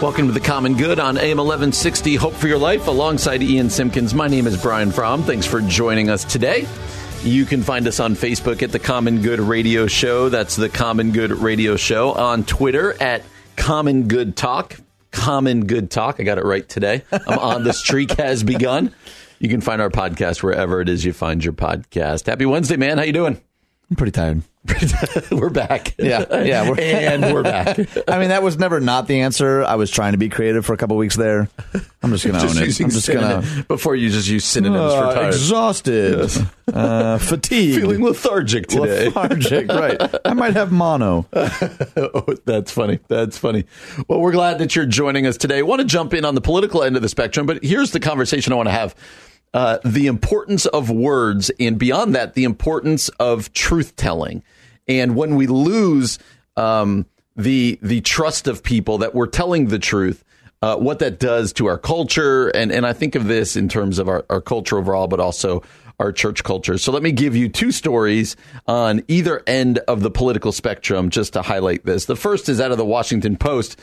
Welcome to the Common Good on AM 1160 Hope for Your Life alongside Ian Simpkins. My name is Brian Fromm. Thanks for joining us today. You can find us on Facebook at the Common Good Radio Show. That's the Common Good Radio Show. On Twitter at Common Good Talk. Common Good Talk. I got it right today. I'm on the streak has begun. You can find our podcast wherever it is you find your podcast. Happy Wednesday, man. How you doing? I'm pretty tired. we're back. Yeah, yeah, we're, and we're back. I mean, that was never not the answer. I was trying to be creative for a couple weeks there. I'm just gonna Just own it. I'm just synonym- gonna before you just use synonyms for uh, tired. exhausted, uh, fatigued, Feeling lethargic today. lethargic. Right. I might have mono. Oh, that's funny. That's funny. Well, we're glad that you're joining us today. I want to jump in on the political end of the spectrum, but here's the conversation I want to have. Uh, the importance of words, and beyond that, the importance of truth telling. And when we lose um, the the trust of people that we're telling the truth, uh, what that does to our culture, and and I think of this in terms of our, our culture overall, but also our church culture. So let me give you two stories on either end of the political spectrum just to highlight this. The first is out of the Washington Post.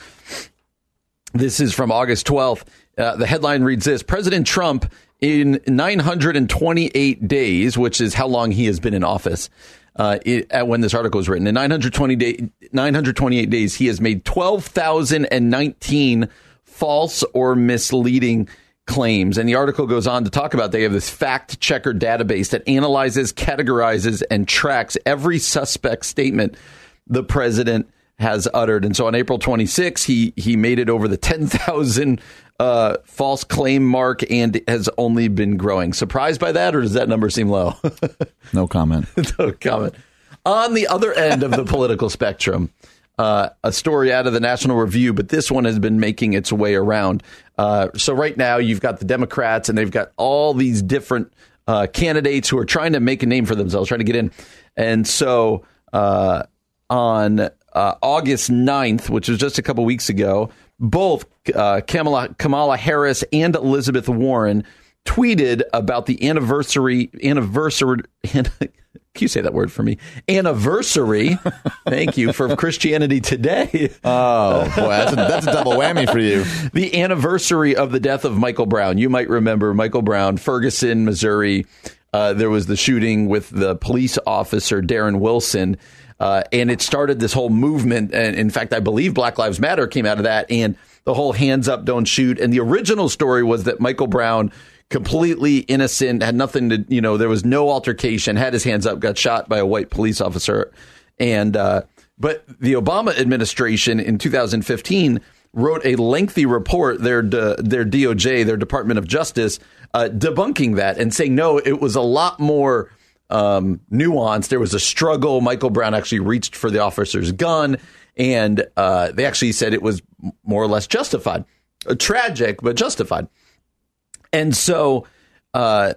This is from August 12th. Uh, the headline reads this President Trump, in 928 days, which is how long he has been in office, uh, it, uh, when this article was written, in 920 day, 928 days, he has made 12,019 false or misleading claims. And the article goes on to talk about they have this fact checker database that analyzes, categorizes, and tracks every suspect statement the president has uttered. And so on April 26, he he made it over the 10,000 uh, false claim mark and has only been growing. Surprised by that, or does that number seem low? No comment. no comment. On the other end of the political spectrum, uh, a story out of the National Review, but this one has been making its way around. Uh, so right now, you've got the Democrats, and they've got all these different uh, candidates who are trying to make a name for themselves, trying to get in. And so uh, on uh, August 9th, which was just a couple weeks ago, both uh, Kamala, Kamala Harris and Elizabeth Warren tweeted about the anniversary anniversary. Can you say that word for me? Anniversary. Thank you for Christianity Today. Oh boy, that's a, that's a double whammy for you. the anniversary of the death of Michael Brown. You might remember Michael Brown, Ferguson, Missouri. Uh, there was the shooting with the police officer Darren Wilson, uh, and it started this whole movement. And in fact, I believe Black Lives Matter came out of that, and the whole "hands up, don't shoot." And the original story was that Michael Brown, completely innocent, had nothing to, you know, there was no altercation, had his hands up, got shot by a white police officer, and uh, but the Obama administration in 2015 wrote a lengthy report, their their DOJ, their Department of Justice, uh, debunking that and saying no, it was a lot more um, nuanced. There was a struggle. Michael Brown actually reached for the officer's gun, and uh, they actually said it was more or less justified, uh, tragic but justified. And so, uh,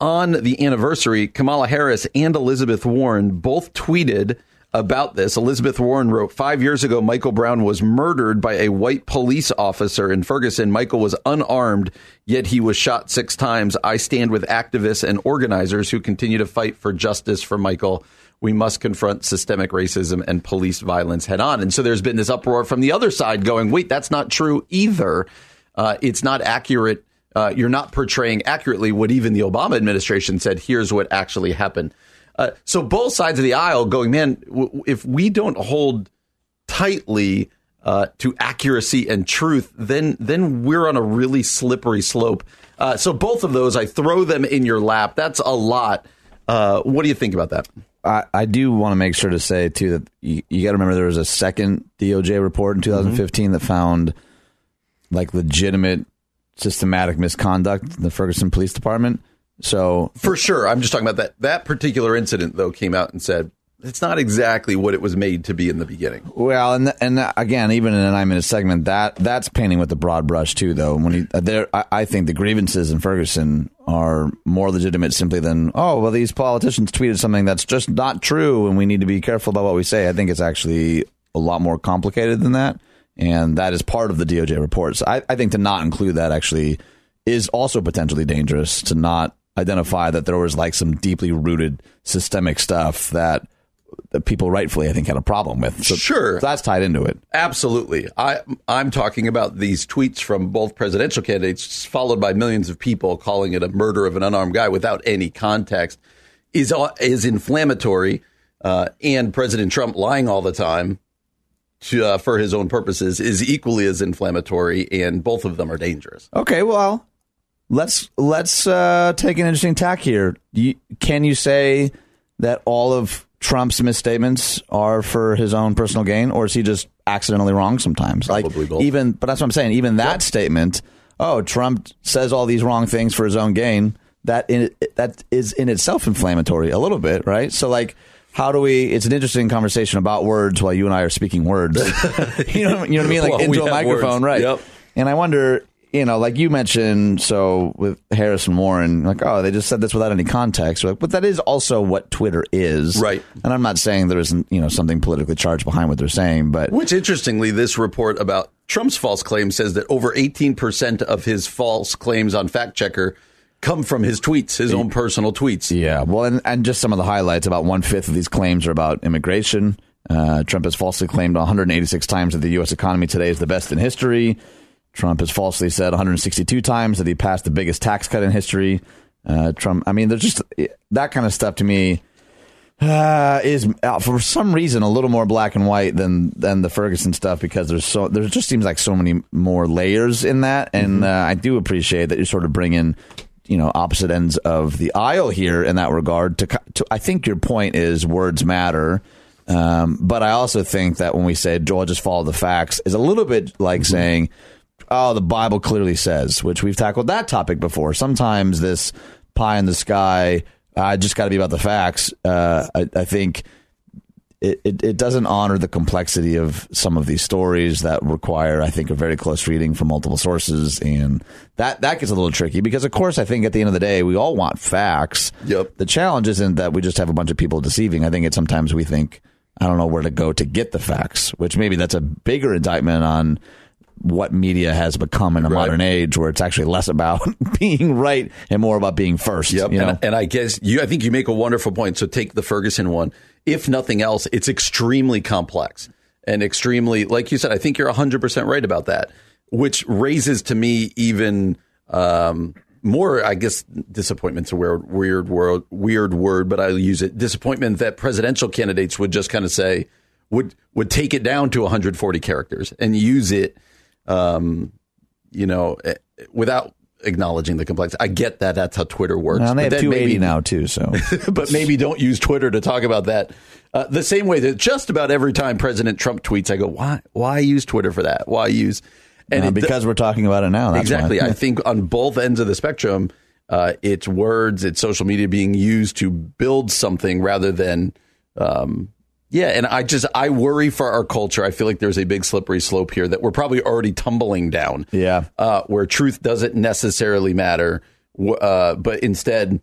on the anniversary, Kamala Harris and Elizabeth Warren both tweeted about this. Elizabeth Warren wrote Five years ago, Michael Brown was murdered by a white police officer in Ferguson. Michael was unarmed, yet he was shot six times. I stand with activists and organizers who continue to fight for justice for Michael. We must confront systemic racism and police violence head on. And so there's been this uproar from the other side going, wait, that's not true either. Uh, it's not accurate. Uh, you're not portraying accurately what even the Obama administration said. Here's what actually happened. Uh, so both sides of the aisle going, man, w- if we don't hold tightly uh, to accuracy and truth, then then we're on a really slippery slope. Uh, so both of those, I throw them in your lap. That's a lot. Uh, what do you think about that? I, I do want to make sure to say too that you, you got to remember there was a second DOJ report in 2015 Mm-hmm. that found like legitimate systematic misconduct in the Ferguson Police Department. So For sure. I'm just talking about that. That particular incident, though, came out and said it's not exactly what it was made to be in the beginning. Well, and and again, even in a nine minute segment, that that's painting with the broad brush too. Though when he uh, there, I, I think the grievances in Ferguson are more legitimate simply than oh well, these politicians tweeted something that's just not true, and we need to be careful about what we say. I think it's actually a lot more complicated than that, and that is part of the DOJ report. So I, I think to not include that actually is also potentially dangerous. To not identify that there was like some deeply rooted systemic stuff that that people rightfully, I think, had a problem with. So Sure. that's tied into it. Absolutely. I, I'm talking about these tweets from both presidential candidates, followed by millions of people calling it a murder of an unarmed guy without any context, is is inflammatory. Uh, and President Trump lying all the time to, uh, for his own purposes is equally as inflammatory, and both of them are dangerous. Okay, well, let's let's uh, take an interesting tack here. You, can you say that all of Trump's misstatements are for his own personal gain, or is he just accidentally wrong sometimes? Probably like both. even, but that's what I'm saying. Even that statement, oh, Trump says all these wrong things for his own gain. That in that is in itself inflammatory a little bit, right? So like. How do we? It's an interesting conversation about words while you and I are speaking words. you know, you know what I mean, like While we into a microphone, words. right? Yep. And I wonder, you know, like you mentioned, so with Harris and Warren, like, oh, they just said this without any context. Like, but that is also what Twitter is. Right. And I'm not saying there isn't, you know, something politically charged behind what they're saying, but Which, interestingly, this report about Trump's false claims says that over 18% of his false claims on Fact Checker come from his tweets, his own personal tweets. yeah. Well, and, and just some of the highlights about one fifth of these claims are about immigration. Uh, Trump has falsely claimed 186 times that the U.S. economy today is the best in history. Trump has falsely said 162 times that he passed the biggest tax cut in history. Uh, Trump, I mean, there's just that kind of stuff to me uh, is uh, for some reason a little more black and white than than the Ferguson stuff because there's so there just seems like so many more layers in that, and uh, I do appreciate that you sort of bring in you know opposite ends of the aisle here in that regard. To, to I think your point is words matter. Um, but I also think that when we say Joel just follow the facts is a little bit like saying, oh, the Bible clearly says, which we've tackled that topic before. Sometimes this pie in the sky, I just got to be about the facts. Uh, I, I think it, it, it doesn't honor the complexity of some of these stories that require, I think, a very close reading from multiple sources, and that that gets a little tricky because, of course, I think at the end of the day, we all want facts. Yep. The challenge isn't that we just have a bunch of people deceiving. I think it's sometimes we think, I don't know where to go to get the facts, which maybe that's a bigger indictment on what media has become in a Right. modern age, where it's actually less about being right and more about being first. Yep. you know? And, and I guess you, I think you make a wonderful point. So take the Ferguson one. If nothing else, it's extremely complex and extremely, like you said, I think you're 100% right about that, which raises to me even um, more, I guess, disappointment's a weird, weird word, weird word, but I'll use it. Disappointment that presidential candidates would just kind of say, would, would take it down to 140 characters and use it um, you know, eh, without acknowledging the complexity. I get that that's how Twitter works. Well, they have 280 maybe- now too, so but maybe don't use Twitter to talk about that. Uh, the same way that just about every time President Trump tweets, I go, why, why use Twitter for that? Why use? And Uh, it- because we're talking about it now. That's exactly. I think on both ends of the spectrum, uh, it's words, it's social media being used to build something rather than, um, yeah. And I just I worry for our culture. I feel like there's a big slippery slope here that we're probably already tumbling down. Yeah. uh, where truth doesn't necessarily matter, uh, but instead.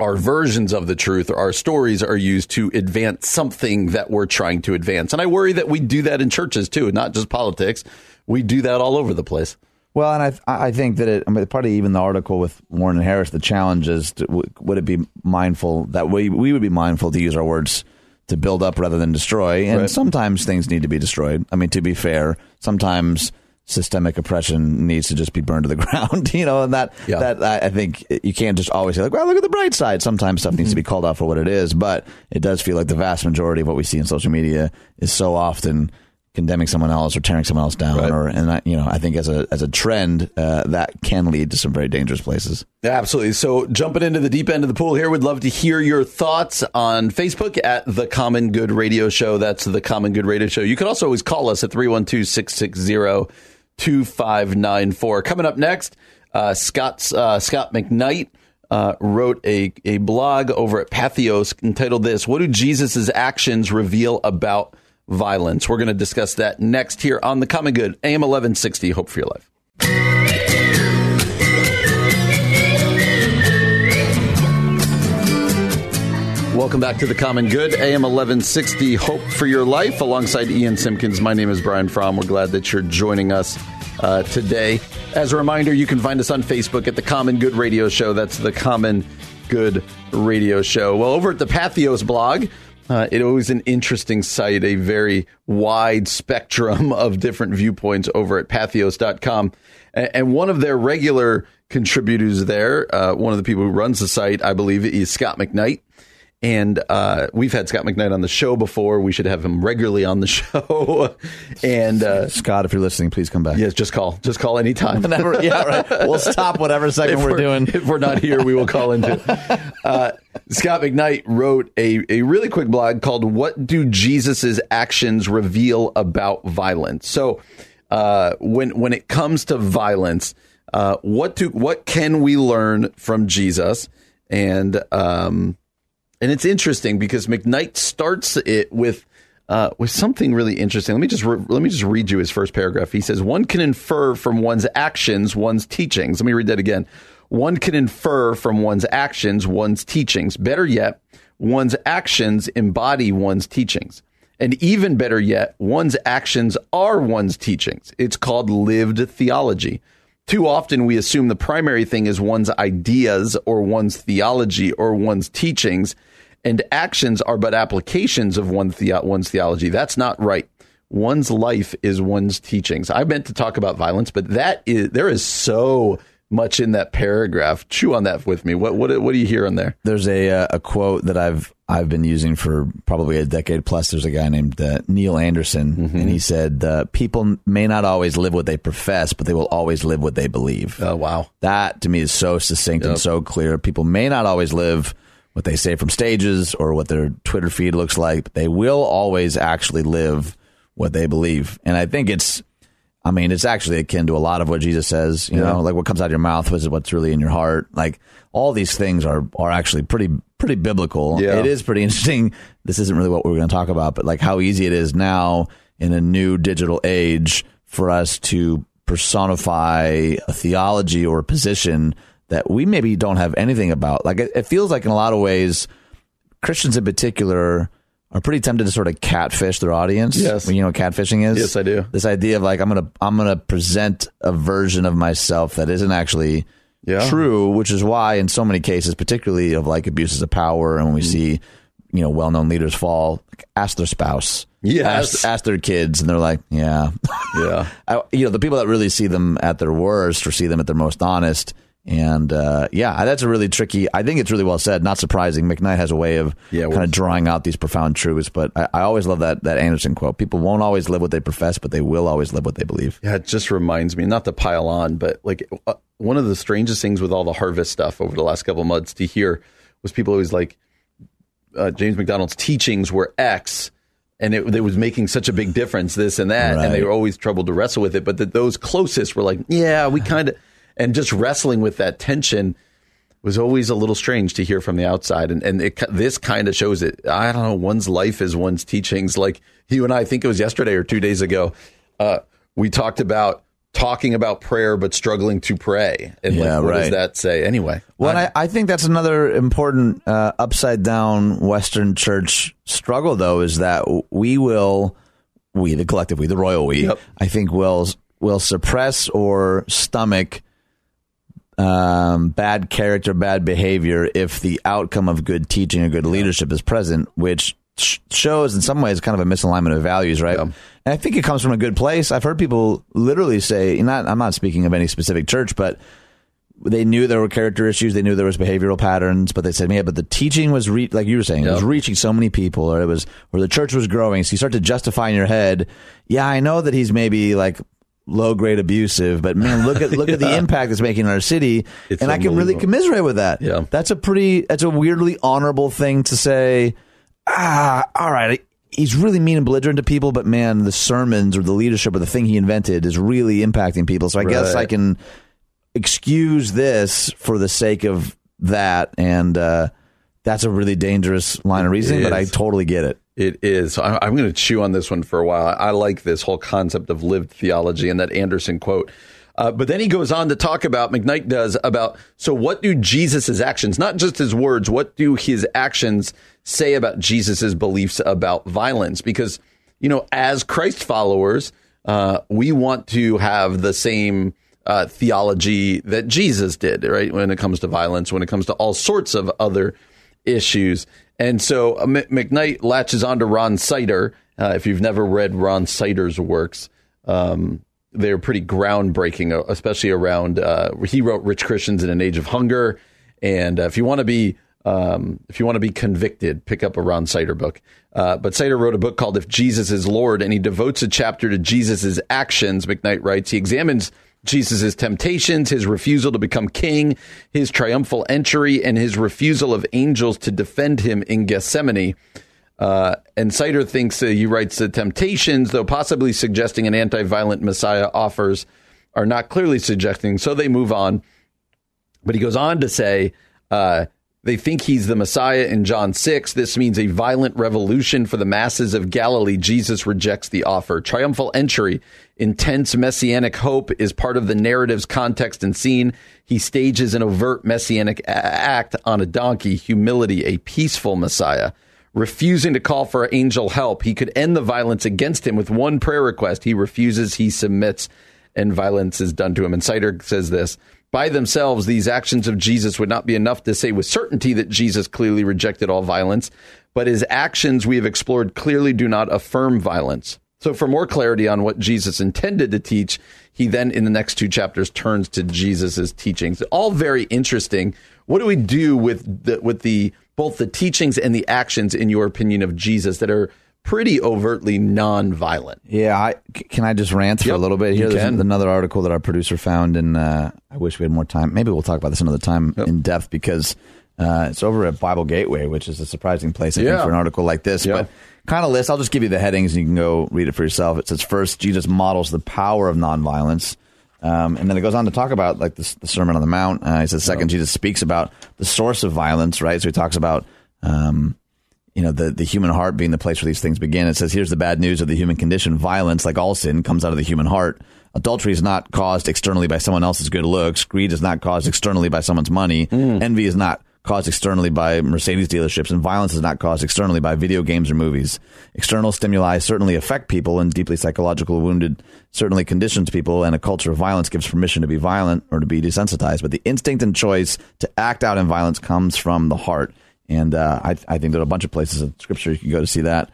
Our versions of the truth, or our stories, are used to advance something that we're trying to advance, and I worry that we do that in churches too, not just politics. We do that all over the place. Well, and I I think that it. I mean, probably even the article with Warren and Harris. The challenge is: to, would it be mindful that we we would be mindful to use our words to build up rather than destroy? And Right. sometimes things need to be destroyed. I mean, to be fair, sometimes systemic oppression needs to just be burned to the ground. You know, and that Yeah. that I I think you can't just always say like, well, look at the bright side. Sometimes stuff needs to be called out for what it is. But it does feel like the vast majority of what we see in social media is so often condemning someone else or tearing someone else down, Right. or and I, you know, I think as a as a trend, uh, that can lead to some very dangerous places. Yeah, absolutely. So jumping into the deep end of the pool here, we'd love to hear your thoughts on Facebook at the Common Good Radio Show. That's the Common Good Radio Show. You can also always call us at 312-660-2594. Coming up next, uh, Scot's, uh, Scot McKnight uh, wrote a, a blog over at Patheos entitled this, What Do Jesus' Actions Reveal About Violence? We're going to discuss that next here on the Common Good, AM 1160, Hope for Your Life. Welcome back to the Common Good, AM 1160, Hope for Your Life. Alongside Ian Simpkins, my name is Brian Fromm. We're glad that you're joining us uh, today. As a reminder, you can find us on Facebook at the Common Good Radio Show. That's the Common Good Radio Show. Well, over at the Patheos blog, uh, it always an interesting site, a very wide spectrum of different viewpoints over at patheos.com. And, and one of their regular contributors there, uh, one of the people who runs the site, I believe, is Scot McKnight. And uh, we've had Scot McKnight on the show before. We should have him regularly on the show. and uh, Scot, if you're listening, please come back. yes, just call. Just call anytime. Never, yeah, right. We'll stop whatever segment if we're, doing. If we're not here, we will call into. Uh, Scot McKnight wrote a, a really quick blog called "What Do Jesus's Actions Reveal About Violence?" So, uh, when when it comes to violence, uh, what do what can we learn from Jesus? And um, and it's interesting because McKnight starts it with uh, with something really interesting. Let me just re- let me just read you his first paragraph. He says, "One can infer from one's actions one's teachings." Let me read that again. One can infer from one's actions one's teachings. Better yet, one's actions embody one's teachings. And even better yet, one's actions are one's teachings. It's called lived theology. Too often we assume the primary thing is one's ideas or one's theology or one's teachings, and actions are but applications of one the- one's theology. That's not right. One's life is one's teachings. I meant to talk about violence, but that is there is so much in that paragraph. Chew on that with me. What what what do you hear in there? There's a uh, a quote that I've I've been using for probably a decade plus. There's a guy named uh, Neil Anderson, Mm-hmm. and he said, uh, "People may not always live what they profess, but they will always live what they believe." Oh wow. That to me is so succinct and so clear. People may not always live what they say from stages or what their Twitter feed looks like, but they will always actually live what they believe. And I think it's, I mean, it's actually akin to a lot of what Jesus says, you Yeah. know, like what comes out of your mouth is what's really in your heart. Like all these things are, are actually pretty, pretty biblical. Yeah. It is pretty interesting. This isn't really what we're going to talk about, but like how easy it is now in a new digital age for us to personify a theology or a position that we maybe don't have anything about. Like it, it feels like in a lot of ways, Christians in particular are pretty tempted to sort of catfish their audience. Yes. When you know what catfishing is? Yes, I do. This idea of like I'm gonna I'm gonna present a version of myself that isn't actually Yeah. true, which is why in so many cases, particularly of like abuses of power, and when we Mm. see you know well known leaders fall, like, ask their spouse, Yes. ask, ask their kids, and they're like, yeah, Yeah. I, you know, the people that really see them at their worst or see them at their most honest. And uh, yeah, that's a really tricky. I think it's really well said. Not surprising. McKnight has a way of Yeah, kind of drawing out these profound truths. But I, I always love that that Anderson quote. People won't always live what they profess, but they will always live what they believe. Yeah, it just reminds me, not to pile on, but like uh, one of the strangest things with all the harvest stuff over the last couple of months to hear was people always like uh, James MacDonald's teachings were X, and it, it was making such a big difference, this and that, and they were always troubled to wrestle with it. But that those closest were like, yeah, we kind of, and just wrestling with that tension was always a little strange to hear from the outside. And, and it, this kind of shows it. I don't know, one's life is one's teachings. Like you and I, I think it was yesterday or two days ago, uh, we talked about talking about prayer, but struggling to pray. And Yeah, like, what does that say? Anyway. Well, I, I think that's another important uh, upside down Western church struggle, though, is that we will, we the collective, we the royal we, Yep. I think will will suppress or stomach um, bad character, bad behavior if the outcome of good teaching or good leadership is present, which sh- shows in some ways kind of a misalignment of values, right? Yeah. And I think it comes from a good place. I've heard people literally say, not I'm not speaking of any specific church, but they knew there were character issues, they knew there was behavioral patterns, but they said, "Yeah, but the teaching was re- like you were saying, it was reaching so many people, or it was, or the church was growing." So you start to justify in your head, "Yeah, I know that he's maybe like low grade abusive, but man, look at look at the impact it's making in our city, It's and I can really commiserate with that. Yeah. that's a pretty, that's a weirdly honorable thing to say. Ah, all right." He's really mean and belligerent to people, but man, the sermons or the leadership or the thing he invented is really impacting people. So I guess I can excuse this for the sake of that, and uh, that's a really dangerous line of reasoning. But I totally get it. It is. I- I'm going to chew on this one for a while. I like this whole concept of lived theology and that Anderson quote. Uh, but then he goes on to talk about, McKnight does, about so what do Jesus' actions, not just his words, what do his actions say about Jesus' beliefs about violence? Because, you know, as Christ followers, uh, we want to have the same uh, theology that Jesus did, right? When it comes to violence, when it comes to all sorts of other issues. And so uh, M- McKnight latches onto Ron Sider. Uh, if you've never read Ron Sider's works, um, they're pretty groundbreaking, uh, especially around. Uh, he wrote "Rich Christians in an Age of Hunger," and uh, if you want to be um, if you want to be convicted, pick up a Ron Sider book. Uh, but Sider wrote a book called "If Jesus is Lord," and he devotes a chapter to Jesus' actions. McKnight writes he examines Jesus' temptations, his refusal to become king, his triumphal entry, and his refusal of angels to defend him in Gethsemane. Uh, and Sider thinks uh, he writes the temptations, though possibly suggesting an anti-violent Messiah offers, are not clearly suggesting. So they move on. But he goes on to say uh, they think he's the Messiah in John 6. This means a violent revolution for the masses of Galilee. Jesus rejects the offer. Triumphal entry, intense messianic hope is part of the narrative's context and scene. He stages an overt messianic a- act on a donkey, humility, a peaceful Messiah. Refusing to call for angel help, he could end the violence against him with one prayer request. He refuses, he submits, and violence is done to him. And Sider says this by themselves, these actions of Jesus would not be enough to say with certainty that Jesus clearly rejected all violence, but his actions we have explored clearly do not affirm violence. So, for more clarity on what Jesus intended to teach, he then, in the next two chapters, turns to Jesus' teachings. All very interesting. What do we do with the, with the both the teachings and the actions, in your opinion, of Jesus that are pretty overtly non-violent? Yeah, I, can I just rant for Yep, a little bit here? There's can. another article that our producer found, and uh, I wish we had more time. Maybe we'll talk about this another time in depth because uh, it's over at Bible Gateway, which is a surprising place I Yeah. think for an article like this. Yeah. But kind of list. I'll just give you the headings, and you can go read it for yourself. It says first, Jesus models the power of nonviolence. Um, and then it goes on to talk about like the, the Sermon on the Mount. Uh, he says second, Jesus speaks about the source of violence, right? So he talks about um, you know the the human heart being the place where these things begin. It says here's the bad news of the human condition: violence, like all sin, comes out of the human heart. Adultery is not caused externally by someone else's good looks. Greed is not caused externally by someone's money. Hmm. Envy is not caused externally by Mercedes dealerships, and violence is not caused externally by video games or movies. External stimuli certainly affect people, and deeply psychological wounded certainly conditions people, and a culture of violence gives permission to be violent or to be desensitized. But the instinct and choice to act out in violence comes from the heart. And uh, I, I think there are a bunch of places in Scripture you can go to see that.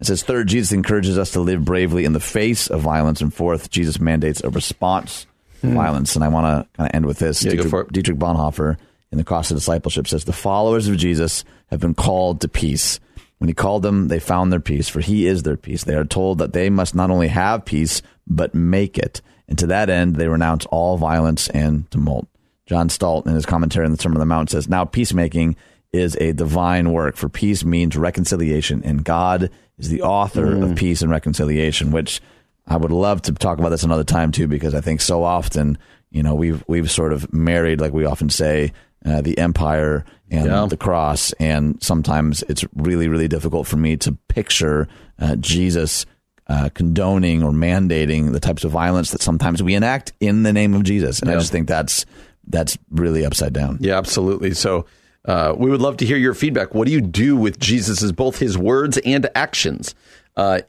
It says, third, Jesus encourages us to live bravely in the face of violence. And fourth, Jesus mandates a response to violence. And I want to kind of end with this. Yeah, go Dietrich. Dietrich Bonhoeffer in The Cost of Discipleship says, The followers of Jesus have been called to peace. When he called them, they found their peace, for he is their peace. They are told that they must not only have peace, but make it. And to that end, they renounce all violence and tumult. John Stott, in his commentary on the Sermon on the Mount, says, Now peacemaking is a divine work, for peace means reconciliation, and God is the author of peace and reconciliation, which I would love to talk about this another time too, because I think so often, you know, we've we've sort of married, like we often say, uh, the empire and Yeah. the cross, and sometimes it's really, really difficult for me to picture uh, Jesus uh, condoning or mandating the types of violence that sometimes we enact in the name of Jesus, and I just think that's that's really upside down. Yeah, absolutely. So uh, we would love to hear your feedback. What do you do with Jesus's both his words and actions uh,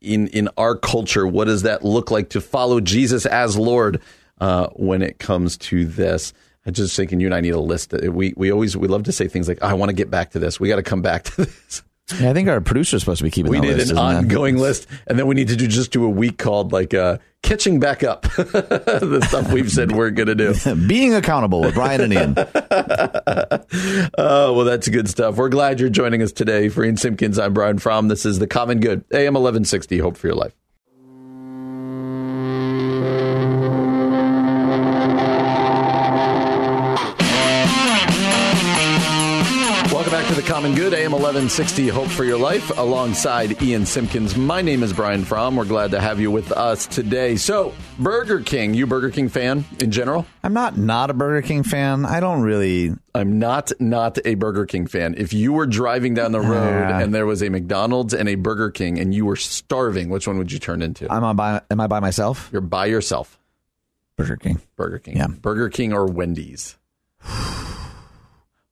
in in our culture? What does that look like to follow Jesus as Lord uh, when it comes to this? I'm just thinking you and I need a list. We we always we love to say things like, "I want to get back to this. We got to come back to this." Yeah, I think our producer is supposed to be keeping We that did list, an ongoing list, and then we need to do just do a week called like uh, catching back up the stuff we've said we're going to do. Being accountable with Brian and Ian. Oh, well, that's good stuff. We're glad you're joining us today. For Ian Simpkins, I'm Brian Fromm. This is The Common Good, AM 1160. Hope for your life. Common Good, AM 1160. Hope for your life, alongside Ian Simpkins. My name is Brian Fromm. We're glad to have you with us today. So, Burger King, you Burger King fan in general? I'm not not a Burger King fan. I don't really. I'm not not a Burger King fan. If you were driving down the road and there was a McDonald's and a Burger King and you were starving, which one would you turn into? I'm on by. Am I by myself? You're by yourself. Burger King. Burger King. Yeah. Burger King or Wendy's.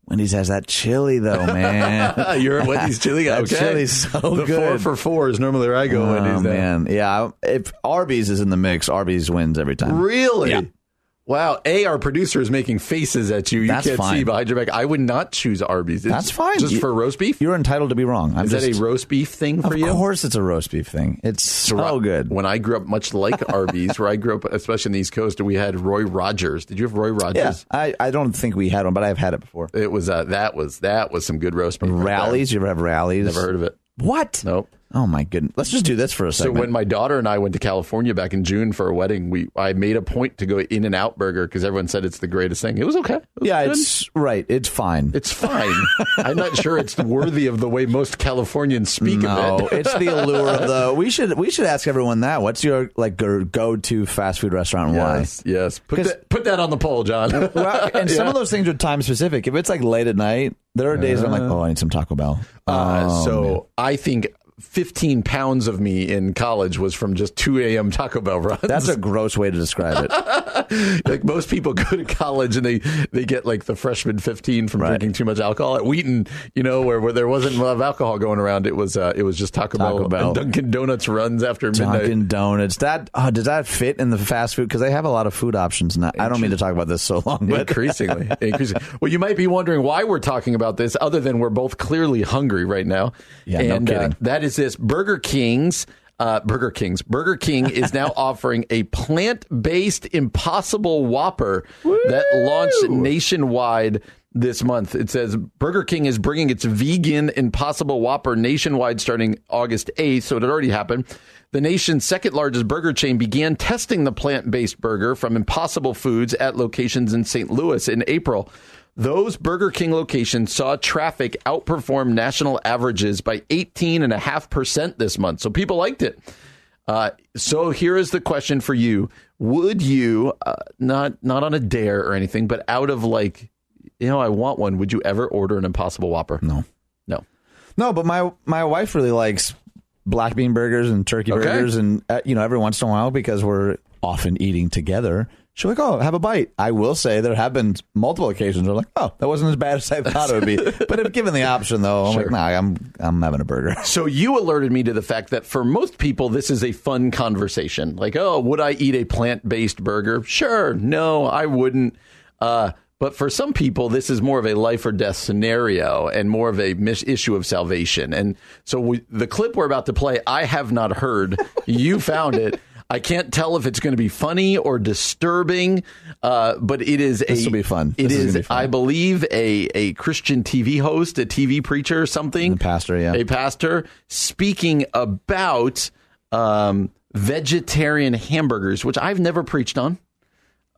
Wendy's has that chili though, man. You're a Wendy's chili guy. Okay. chili's so the good. four for four is normally where I go. oh Wendy's man, yeah. If Arby's is in the mix, Arby's wins every time. Really? Yeah. Wow. A, our producer is making faces at you. You That's can't see behind your back. I would not choose Arby's. It's That's fine. Just You- for roast beef? You're entitled to be wrong. I'm Is just, that a roast beef thing for you? Of you? course, it's a roast beef thing. It's so good. When I grew up, much like Arby's, where I grew up, especially in the East Coast, we had Roy Rogers. Did you have Roy Yeah, Rogers? I, I don't think we had one, but I've had it before. It was uh, that was that was some good roast beef. right there. Rally's, you ever have Rally's? Never heard of it. What? Nope. Oh my goodness. Let's just do this for a second. So when my daughter and I went to California back in June for a wedding, we I made a point to go In-N-Out Burger because everyone said it's the greatest thing. It was okay. It was yeah, good. it's right. It's fine. it's fine. I'm not sure it's worthy of the way most Californians speak no, of it. it's the allure of the. We should we should ask everyone that. What's your like go to fast food restaurant and why? Yes, yes. Put that, put that on the poll, John. Well, and some Yeah. of those things are time specific. If it's like late at night, there are days I'm like, oh, I need some Taco Bell. Uh, Oh, so man. I think 15 pounds of me in college was from just 2 a.m. Taco Bell runs. that's a gross way to describe it. like most people go to college and they, they get like the freshman 15 from Right. drinking too much alcohol. At Wheaton, you know, where, where there wasn't a lot of alcohol going around, it was uh, it was just Taco, Taco Bell, Bell. and Dunkin' Donuts runs after midnight. Dunkin' Donuts. That oh, does that fit in the fast food? Because they have a lot of food options now. I don't mean to talk about this so long, but increasingly, increasingly. Well, you might be wondering why we're talking about this, other than we're both clearly hungry right now. Yeah, no and uh, kidding. that is this Burger King's. Uh, Burger King's Burger King is now offering a plant-based Impossible Whopper that launched nationwide this month. It says Burger King is bringing its vegan Impossible Whopper nationwide starting August 8th, so it had already happened. The nation's second largest burger chain began testing the plant based burger from Impossible Foods at locations in St. Louis in April. Those Burger King locations saw traffic outperform national averages by 18.5% this month. So people liked it. Uh, so here is the question for you: Would you uh, not not on a dare or anything, but out of like, you know, I want one? Would you ever order an Impossible Whopper? No. no. No, but my my wife really likes black bean burgers and turkey Okay. burgers, and uh, you know every once in a while because we're often eating together. She's like, "Oh, have a bite." I will say there have been multiple occasions where I'm like, "Oh, that wasn't as bad as I thought it would be." but if given the option, though, I'm Sure. like, "Nah, I'm I'm having a burger." So you alerted me to the fact that for most people, this is a fun conversation. Like, oh, would I eat a plant based burger? Sure. No, I wouldn't. Uh, but for some people, this is more of a life or death scenario and more of a mis- issue of salvation. And so we, the clip we're about to play, I have not heard. you found it. I can't tell if it's going to be funny or disturbing, uh, but it is a. This will be fun. It This is is, be fun. I believe, a a Christian TV host, a TV preacher, or something. A pastor, yeah. A pastor speaking about um, vegetarian hamburgers, which I've never preached on.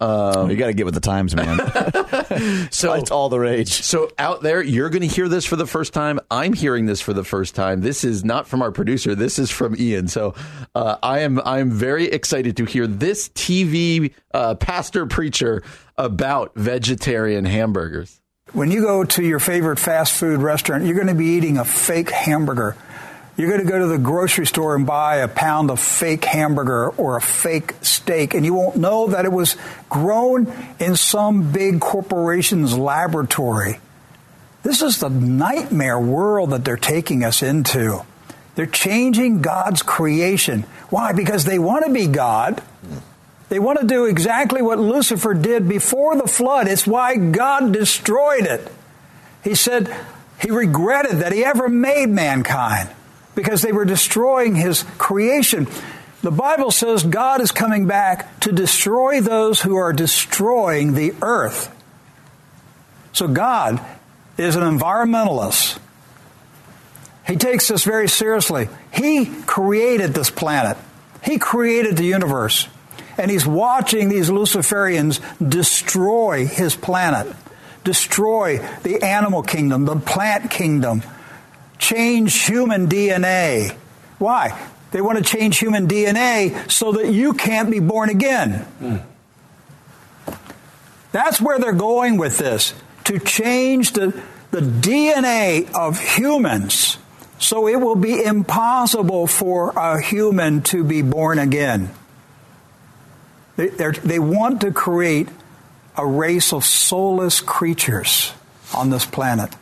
You got to get with the times, man. So it's all the rage. So out there, you're going to hear this for the first time. I'm hearing this for the first time. This is not from our producer. This is from Ian. So uh, I am I'm very excited to hear this TV uh, pastor preacher about vegetarian hamburgers. When you go to your favorite fast food restaurant, you're going to be eating a fake hamburger. You're going to go to the grocery store and buy a pound of fake hamburger or a fake steak, and you won't know that it was grown in some big corporation's laboratory. This is the nightmare world that they're taking us into. They're changing God's creation. Why? Because they want to be God. They want to do exactly what Lucifer did before the flood. It's why God destroyed it. He said, He regretted that he ever made mankind because they were destroying his creation. The Bible says God is coming back to destroy those who are destroying the earth. So God is an environmentalist. He takes this very seriously. He created this planet. He created the universe. And he's watching these Luciferians destroy his planet, destroy the animal kingdom, the plant kingdom, change human DNA. Why? They want to change human DNA so that you can't be born again. Mm. That's where they're going with this to change the, the DNA of humans so it will be impossible for a human to be born again. They, they want to create a race of soulless creatures on this planet.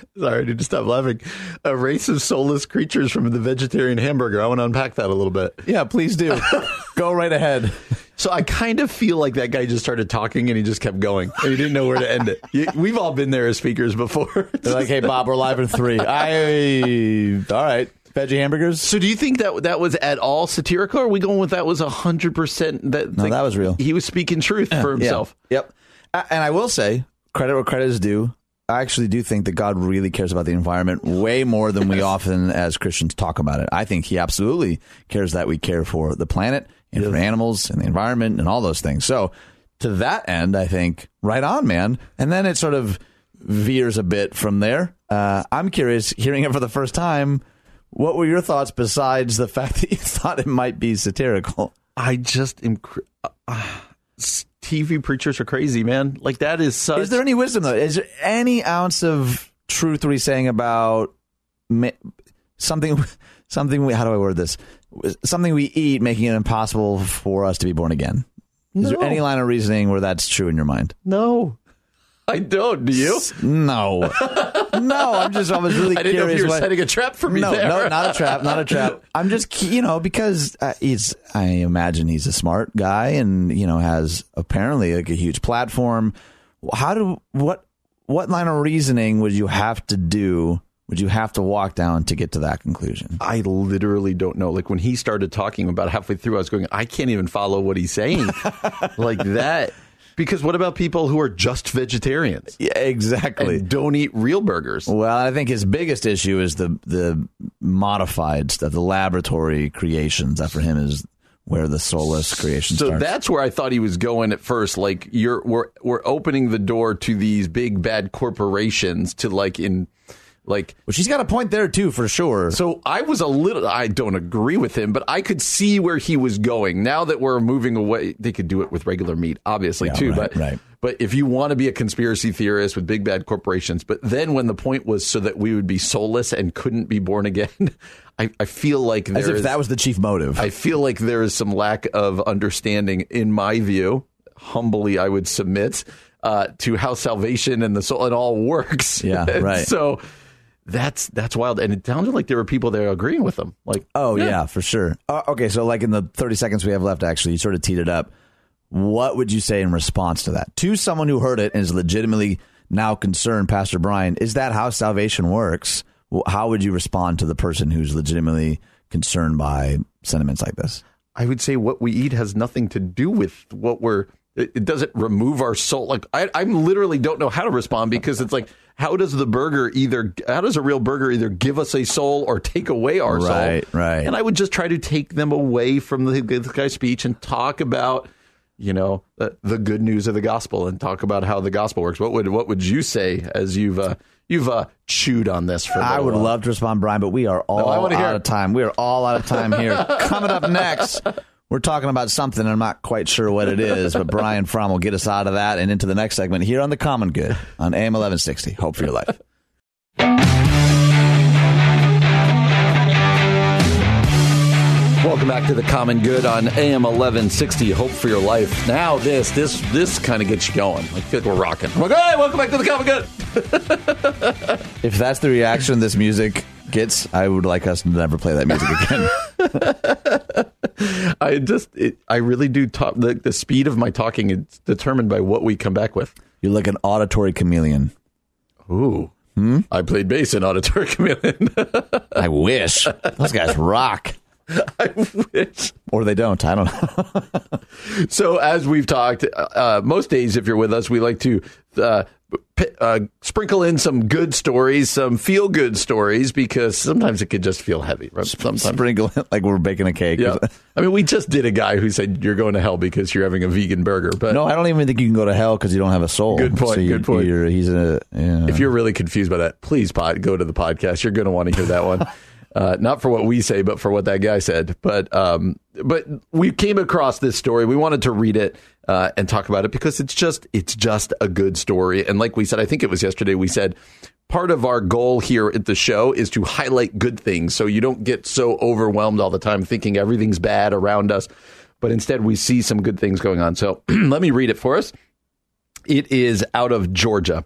Sorry, I need to stop laughing. A race of soulless creatures from the vegetarian hamburger. I want to unpack that a little bit. Yeah, please do. Go right ahead. So I kind of feel like that guy just started talking and he just kept going and he didn't know where to end it. We've all been there as speakers before. They're like, "Hey, Bob, we're live in three. I all right. Veggie hamburgers. So, do you think that that was at all satirical? Or are we going with that was hundred percent? That no, that was real. He was speaking truth for himself. Yeah. Yep. And I will say, credit where credit is due. I actually do think that God really cares about the environment way more than we often as Christians talk about it. I think he absolutely cares that we care for the planet and yes. for animals and the environment and all those things. So to that end, I think right on, man. And then it sort of veers a bit from there. Uh, I'm curious, hearing it for the first time, what were your thoughts besides the fact that you thought it might be satirical? I just am. Uh, TV preachers are crazy, man. Like that is such. Is there any wisdom though? Is there any ounce of truth what he's saying about something? Something. We, how do I word this? Something we eat making it impossible for us to be born again. Is no. there any line of reasoning where that's true in your mind? No. I don't. Do you? No, no. I'm just. I was really. I didn't curious know if you were what, setting a trap for me. No, there. no, not a trap. Not a trap. I'm just, you know, because uh, he's. I imagine he's a smart guy, and you know, has apparently like a huge platform. How do what? What line of reasoning would you have to do? Would you have to walk down to get to that conclusion? I literally don't know. Like when he started talking about halfway through, I was going, I can't even follow what he's saying. like that because what about people who are just vegetarians? Yeah, exactly. don't eat real burgers. Well, I think his biggest issue is the the modified stuff, the laboratory creations. That for him is where the soulless creation so starts. that's where I thought he was going at first. Like you're we're we're opening the door to these big bad corporations to like in like, well, she's got a point there too, for sure. So I was a little. I don't agree with him, but I could see where he was going. Now that we're moving away, they could do it with regular meat, obviously yeah, too. Right, but right. but if you want to be a conspiracy theorist with big bad corporations, but then when the point was so that we would be soulless and couldn't be born again. I, I feel like as if is, that was the chief motive. I feel like there is some lack of understanding, in my view. Humbly, I would submit uh, to how salvation and the soul it all works. Yeah, right. so that's that's wild, and it sounded like there were people there agreeing with them. Like, oh yeah, yeah for sure. Uh, okay, so like in the thirty seconds we have left, actually, you sort of teed it up. What would you say in response to that to someone who heard it and is legitimately now concerned, Pastor Brian? Is that how salvation works? How would you respond to the person who's legitimately concerned by sentiments like this? I would say what we eat has nothing to do with what we're. It doesn't remove our soul. Like I, I literally don't know how to respond because it's like how does the burger either how does a real burger either give us a soul or take away our soul? Right, right. And I would just try to take them away from the, the guy's speech and talk about you know the, the, good news of the gospel and talk about how the gospel works. What would what would you say as you've uh, you've uh, chewed on this for? I would while? love to respond, Brian, but we are all no, out of time. We are all out of time here. Coming up next. We're talking about something. I'm not quite sure what it is, but Brian Fromm will get us out of that and into the next segment here on The Common Good on AM 1160. Hope for your life. Welcome back to the Common Good on AM 1160. Hope for your life. Now this, this, this kind of gets you going. I feel like we're rocking. We're like, hey, welcome back to the Common Good. if that's the reaction this music gets, I would like us to never play that music again. I just, it, I really do talk. The, the speed of my talking is determined by what we come back with. You're like an auditory chameleon. Ooh. Hmm? I played bass in Auditory Chameleon. I wish those guys rock, I wish. or they don't. I don't know. So, as we've talked, uh, most days, if you're with us, we like to uh, p- uh, sprinkle in some good stories, some feel good stories, because sometimes it could just feel heavy. Right? Sometimes. Sprinkle it like we're baking a cake. Yeah. I mean, we just did a guy who said you're going to hell because you're having a vegan burger. But No, I don't even think you can go to hell because you don't have a soul. Good point, So you- good point. He's a. If you're really confused by that, please pod, go to the podcast. You're going to want to hear that one. Uh, not for what we say, but for what that guy said. But um, but we came across this story. We wanted to read it uh, and talk about it because it's just it's just a good story. And like we said, I think it was yesterday. We said part of our goal here at the show is to highlight good things, so you don't get so overwhelmed all the time thinking everything's bad around us. But instead, we see some good things going on. So let me read it for us. It is out of Georgia.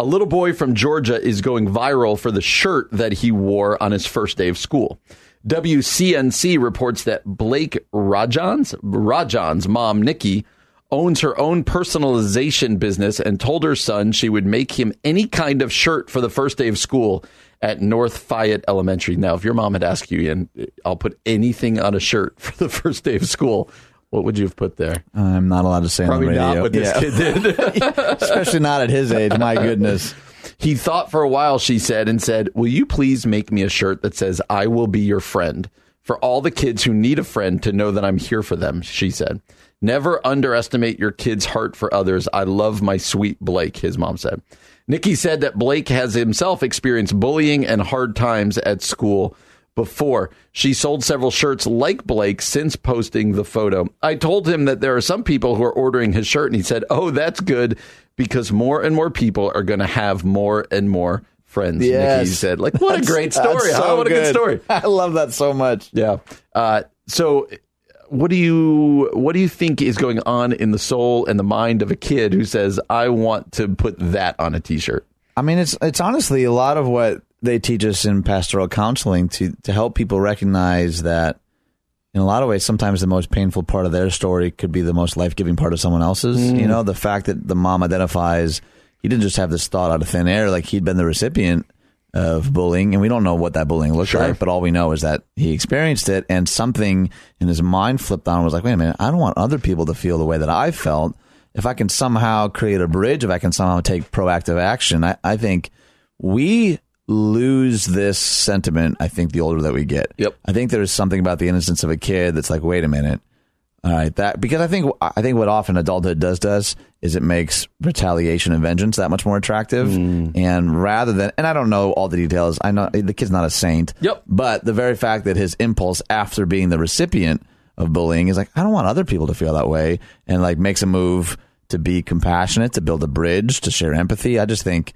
A little boy from Georgia is going viral for the shirt that he wore on his first day of school. WCNC reports that Blake Rajan's Rajan's mom Nikki owns her own personalization business and told her son she would make him any kind of shirt for the first day of school at North Fayette Elementary. Now, if your mom had asked you, and I'll put anything on a shirt for the first day of school, what would you have put there? I'm not allowed to say Probably on the radio. not what this Yeah. kid did. Especially not at his age. My goodness. He thought for a while, she said, and said, Will you please make me a shirt that says, I will be your friend? For all the kids who need a friend to know that I'm here for them, she said. Never underestimate your kid's heart for others. I love my sweet Blake, his mom said. Nikki said that Blake has himself experienced bullying and hard times at school before. She sold several shirts like Blake since posting the photo. I told him that there are some people who are ordering his shirt, and he said, Oh, that's good because more and more people are going to have more and more friends. Yes. Nikki said, Like, what a great story. that's huh? so What a good story. I love that so much. Yeah. Uh, so, what do you what do you think is going on in the soul and the mind of a kid who says, "I want to put that on a T-shirt"? I mean, it's it's honestly a lot of what they teach us in pastoral counseling to to help people recognize that in a lot of ways, sometimes the most painful part of their story could be the most life giving part of someone else's. You mm. know, the fact that the mom identifies he didn't just have this thought out of thin air, like he'd been the recipient of bullying, and we don't know what that bullying looked Sure. like, but all we know is that he experienced it, and something in his mind flipped on and was like, wait a minute, I don't want other people to feel the way that I felt. If I can somehow create a bridge, if I can somehow take proactive action, I, I think we lose this sentiment. I think the older that we get, Yep. I think there's something about the innocence of a kid that's like, wait a minute, all right, that because I think I think what often adulthood does does is it makes retaliation and vengeance that much more attractive. Mm. And rather than, and I don't know all the details. I know the kid's not a saint. Yep. But the very fact that his impulse after being the recipient of bullying is like, I don't want other people to feel that way, and like makes a move to be compassionate, to build a bridge, to share empathy. I just think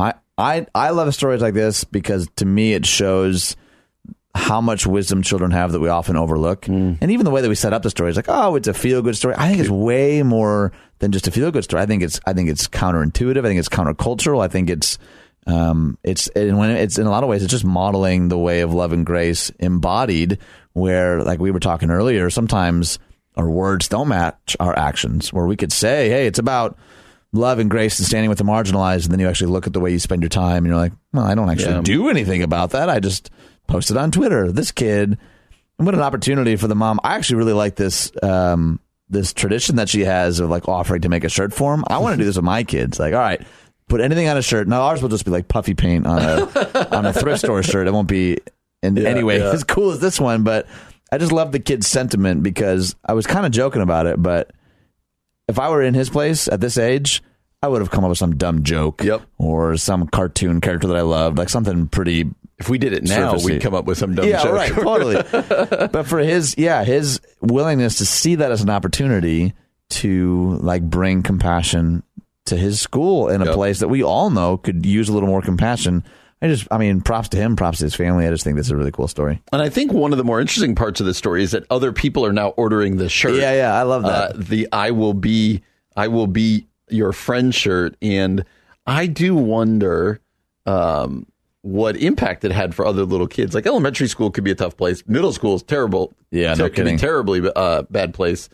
I I I love stories like this because to me it shows how much wisdom children have that we often overlook. And even the way that we set up the story is like, oh, it's a feel good story. I think it's way more than just a feel good story. I think it's I think it's counterintuitive. I think it's countercultural. I think it's um it's and when it's in a lot of ways it's just modeling the way of love and grace embodied where like we were talking earlier, sometimes our words don't match our actions where we could say, hey, it's about love and grace and standing with the marginalized and then you actually look at the way you spend your time and you're like well i don't actually Yeah. do anything about that. I just posted on twitter this kid. And what an opportunity for the mom. I actually really like this um, this tradition that she has of like offering to make a shirt for him i want to do this with my kids. Like all right put anything on a shirt. Now ours will just be like puffy paint on a on a thrift store shirt. It won't be in any way yeah. as cool as this one but i just love the kid's sentiment because i was kind of joking about it but if I were in his place at this age, I would have come up with some dumb joke Yep. or some cartoon character that I loved, like something pretty. If we did it now, Surfacey. we'd come up with some dumb yeah, joke. right, totally. but for his, yeah, his willingness to see that as an opportunity to like bring compassion to his school in a Yep. place that we all know could use a little more compassion. I just, I mean, props to him, props to his family. I just think this is a really cool story. And I think one of the more interesting parts of this story is that other people are now ordering the shirt. Yeah, yeah, I love that. Uh, the "I will be, I will be your friend" shirt, and I do wonder um, what impact it had for other little kids. Like elementary school could be a tough place. Middle school is terrible. Yeah, no Ter- can be kidding. terribly uh, bad place.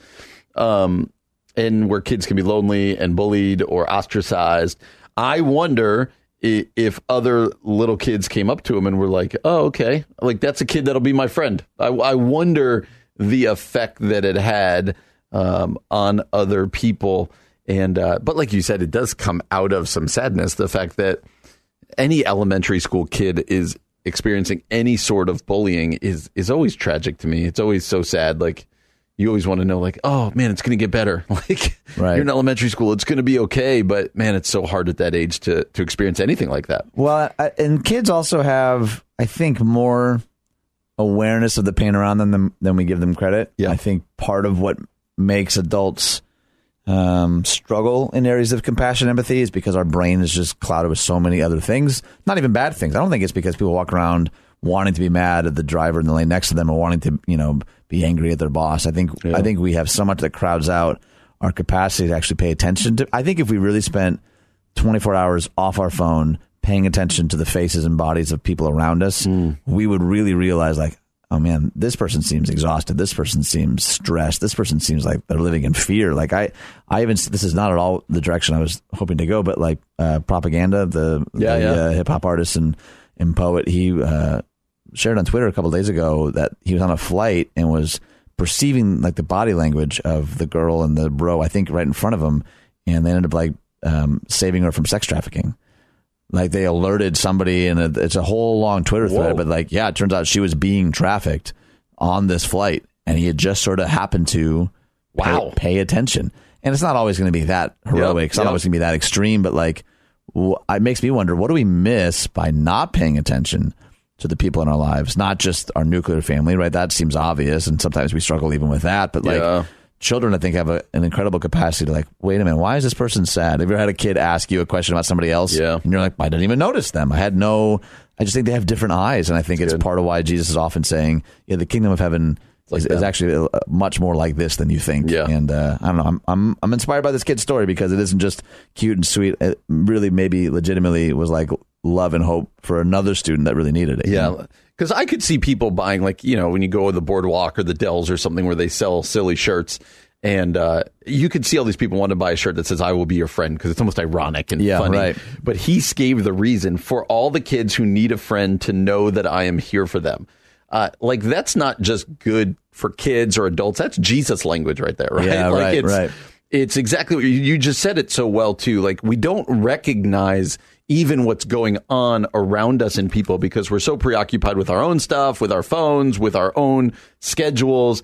Um, and where kids can be lonely and bullied or ostracized. I wonder if other little kids came up to him and were like, "Oh, okay, like that's a kid that'll be my friend." I, I wonder the effect that it had um, on other people. And uh, but like you said, it does come out of some sadness. The fact that any elementary school kid is experiencing any sort of bullying is is always tragic to me. It's always so sad. Like you always want to know, like, oh man, it's going to get better. Like Right. you're in elementary school, it's going to be okay. But man, it's so hard at that age to to experience anything like that. Well, I, and kids also have, I think, more awareness of the pain around them than, than we give them credit. Yeah. I think part of what makes adults um, struggle in areas of compassion and empathy is because our brain is just clouded with so many other things, not even bad things. I don't think it's because people walk around wanting to be mad at the driver in the lane next to them or wanting to, you know, be angry at their boss. I think I think we have so much that crowds out our capacity to actually pay attention to. I think if we really spent 24 hours off our phone paying attention to the faces and bodies of people around us, we would really realize like, oh man, this person seems exhausted. This person seems stressed. This person seems like they're living in fear. Like I, I even, this is not at all the direction I was hoping to go, but like, uh, propaganda, the, Yeah, the yeah. Uh, hip hop artist and, and poet, he, uh, shared on Twitter a couple days ago that he was on a flight and was perceiving like the body language of the girl and the bro, I think right in front of him. And they ended up like, um, saving her from sex trafficking. Like they alerted somebody, and it's a whole long Twitter thread. Whoa. But like, yeah, it turns out she was being trafficked on this flight, and he had just sort of happened to Wow. pay, attention. And it's not always going to be that heroic. It's not yep. always going to be that extreme. But like, it makes me wonder, what do we miss by not paying attention to the people in our lives? Not just our nuclear family, right? That seems obvious, and sometimes we struggle even with that. But like, Yeah. children, I think, have a, an incredible capacity to like, wait a minute, why is this person sad? Have you ever had a kid ask you a question about somebody else? Yeah. And you're like, I didn't even notice them. I had no, I just think they have different eyes. And I think it's good. part of why Jesus is often saying, yeah, the kingdom of heaven like is, is actually uh, much more like this than you think. Yeah. And uh, I don't know, I'm, I'm, I'm inspired by this kid's story because it isn't just cute and sweet. It really maybe legitimately was like love and hope for another student that really needed it. Yeah. Because I could see people buying, like, you know, when you go to the boardwalk or the Dells or something where they sell silly shirts. And uh, you could see all these people want to buy a shirt that says, I will be your friend, because it's almost ironic and Yeah, funny. right. But he gave the reason for all the kids who need a friend to know that I am here for them. Uh, like, that's not just good for kids or adults. That's Jesus language right there, right? Yeah, like, right, it's, right. it's exactly what you, you just said it so well too. Like we don't recognize even what's going on around us in people because we're so preoccupied with our own stuff, with our phones, with our own schedules.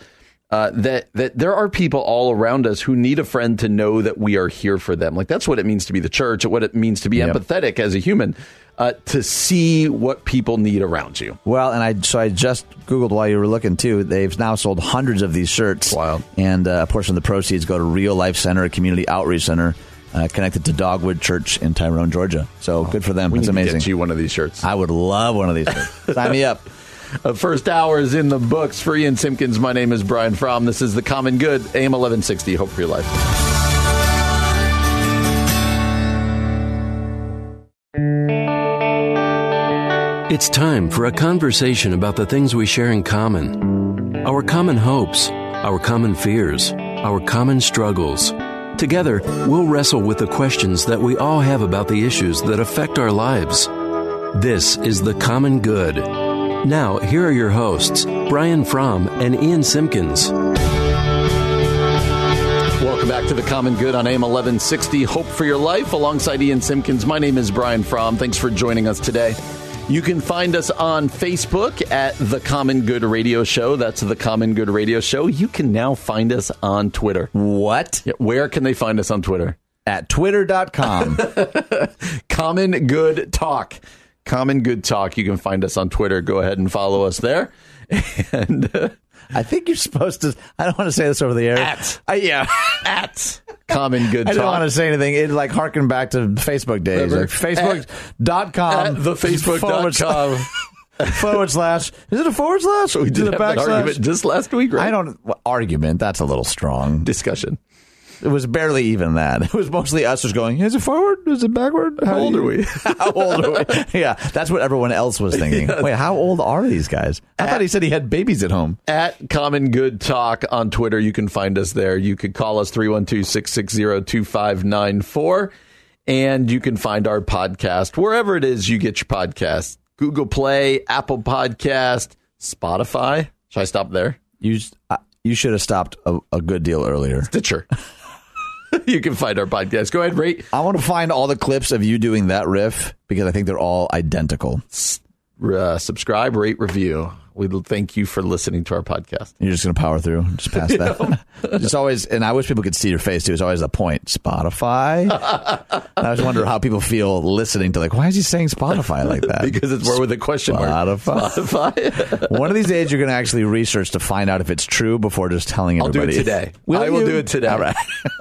Uh, that that there are people all around us who need a friend to know that we are here for them. Like that's what it means to be the church. What it means to be Yep. empathetic as a human, uh, to see what people need around you. Well, and I so I just googled while you were looking too. They've now sold hundreds of these shirts. Wow. And uh, a portion of the proceeds go to Real Life Center, a community outreach center uh, connected to Dogwood Church in Tyrone, Georgia. So good for them. We That's need to amazing. get you one of these shirts. I would love one of these. shirts. Sign me up. Uh, first hour is in the books for Ian Simpkins. My name is Brian Fromm. This is The Common Good, AM 1160. Hope for your life. It's time for a conversation about the things we share in common our common hopes, our common fears, our common struggles. Together, we'll wrestle with the questions that we all have about the issues that affect our lives. This is The Common Good. Now, here are your hosts, Brian Fromm and Ian Simpkins. Welcome back to The Common Good on AM 1160. Hope for your life alongside Ian Simpkins. My name is Brian Fromm. Thanks for joining us today. You can find us on Facebook at The Common Good Radio Show. That's The Common Good Radio Show. You can now find us on Twitter. What? Where can they find us on Twitter? At twitter.com. Common Good Talk. Common Good Talk. You can find us on Twitter. Go ahead and follow us there. And uh, I think you're supposed to. I don't want to say this over the air. At. Uh, yeah. at Common Good I Talk. don't want to say anything. It like harken back to Facebook days. Remember? Like Facebook.com. at the forward Facebook.com. forward slash. Is it a forward slash? We Is did it have a that backslash? argument just last week, right? I don't well, argument. That's a little strong. discussion. It was barely even that. It was mostly us just going. Is it forward? Is it backward? How do old you- are we? how old are we? Yeah, that's what everyone else was thinking. Wait, how old are these guys? I thought he said he had babies at home. At Common Good Talk on Twitter, you can find us there. You could call us 312 660 2594. And you can find our podcast wherever it is you get your podcast Google Play, Apple Podcast, Spotify. Should I stop there? You uh, you should have stopped a, a good deal earlier. Stitcher. you can find our podcast. Go ahead, rate. I want to find all the clips of you doing that riff because I think they're all identical. Uh, subscribe, rate, review. We thank you for listening to our podcast. You're just going to power through, just pass that. it's always, and I wish people could see your face too. It's always a point. Spotify. I always wonder how people feel listening to like, why is he saying Spotify like that? because it's more with a question mark. Spotify. Spotify. One of these days, you're going to actually research to find out if it's true before just telling everybody. I'll do it today. Will I will you? do it today. All right.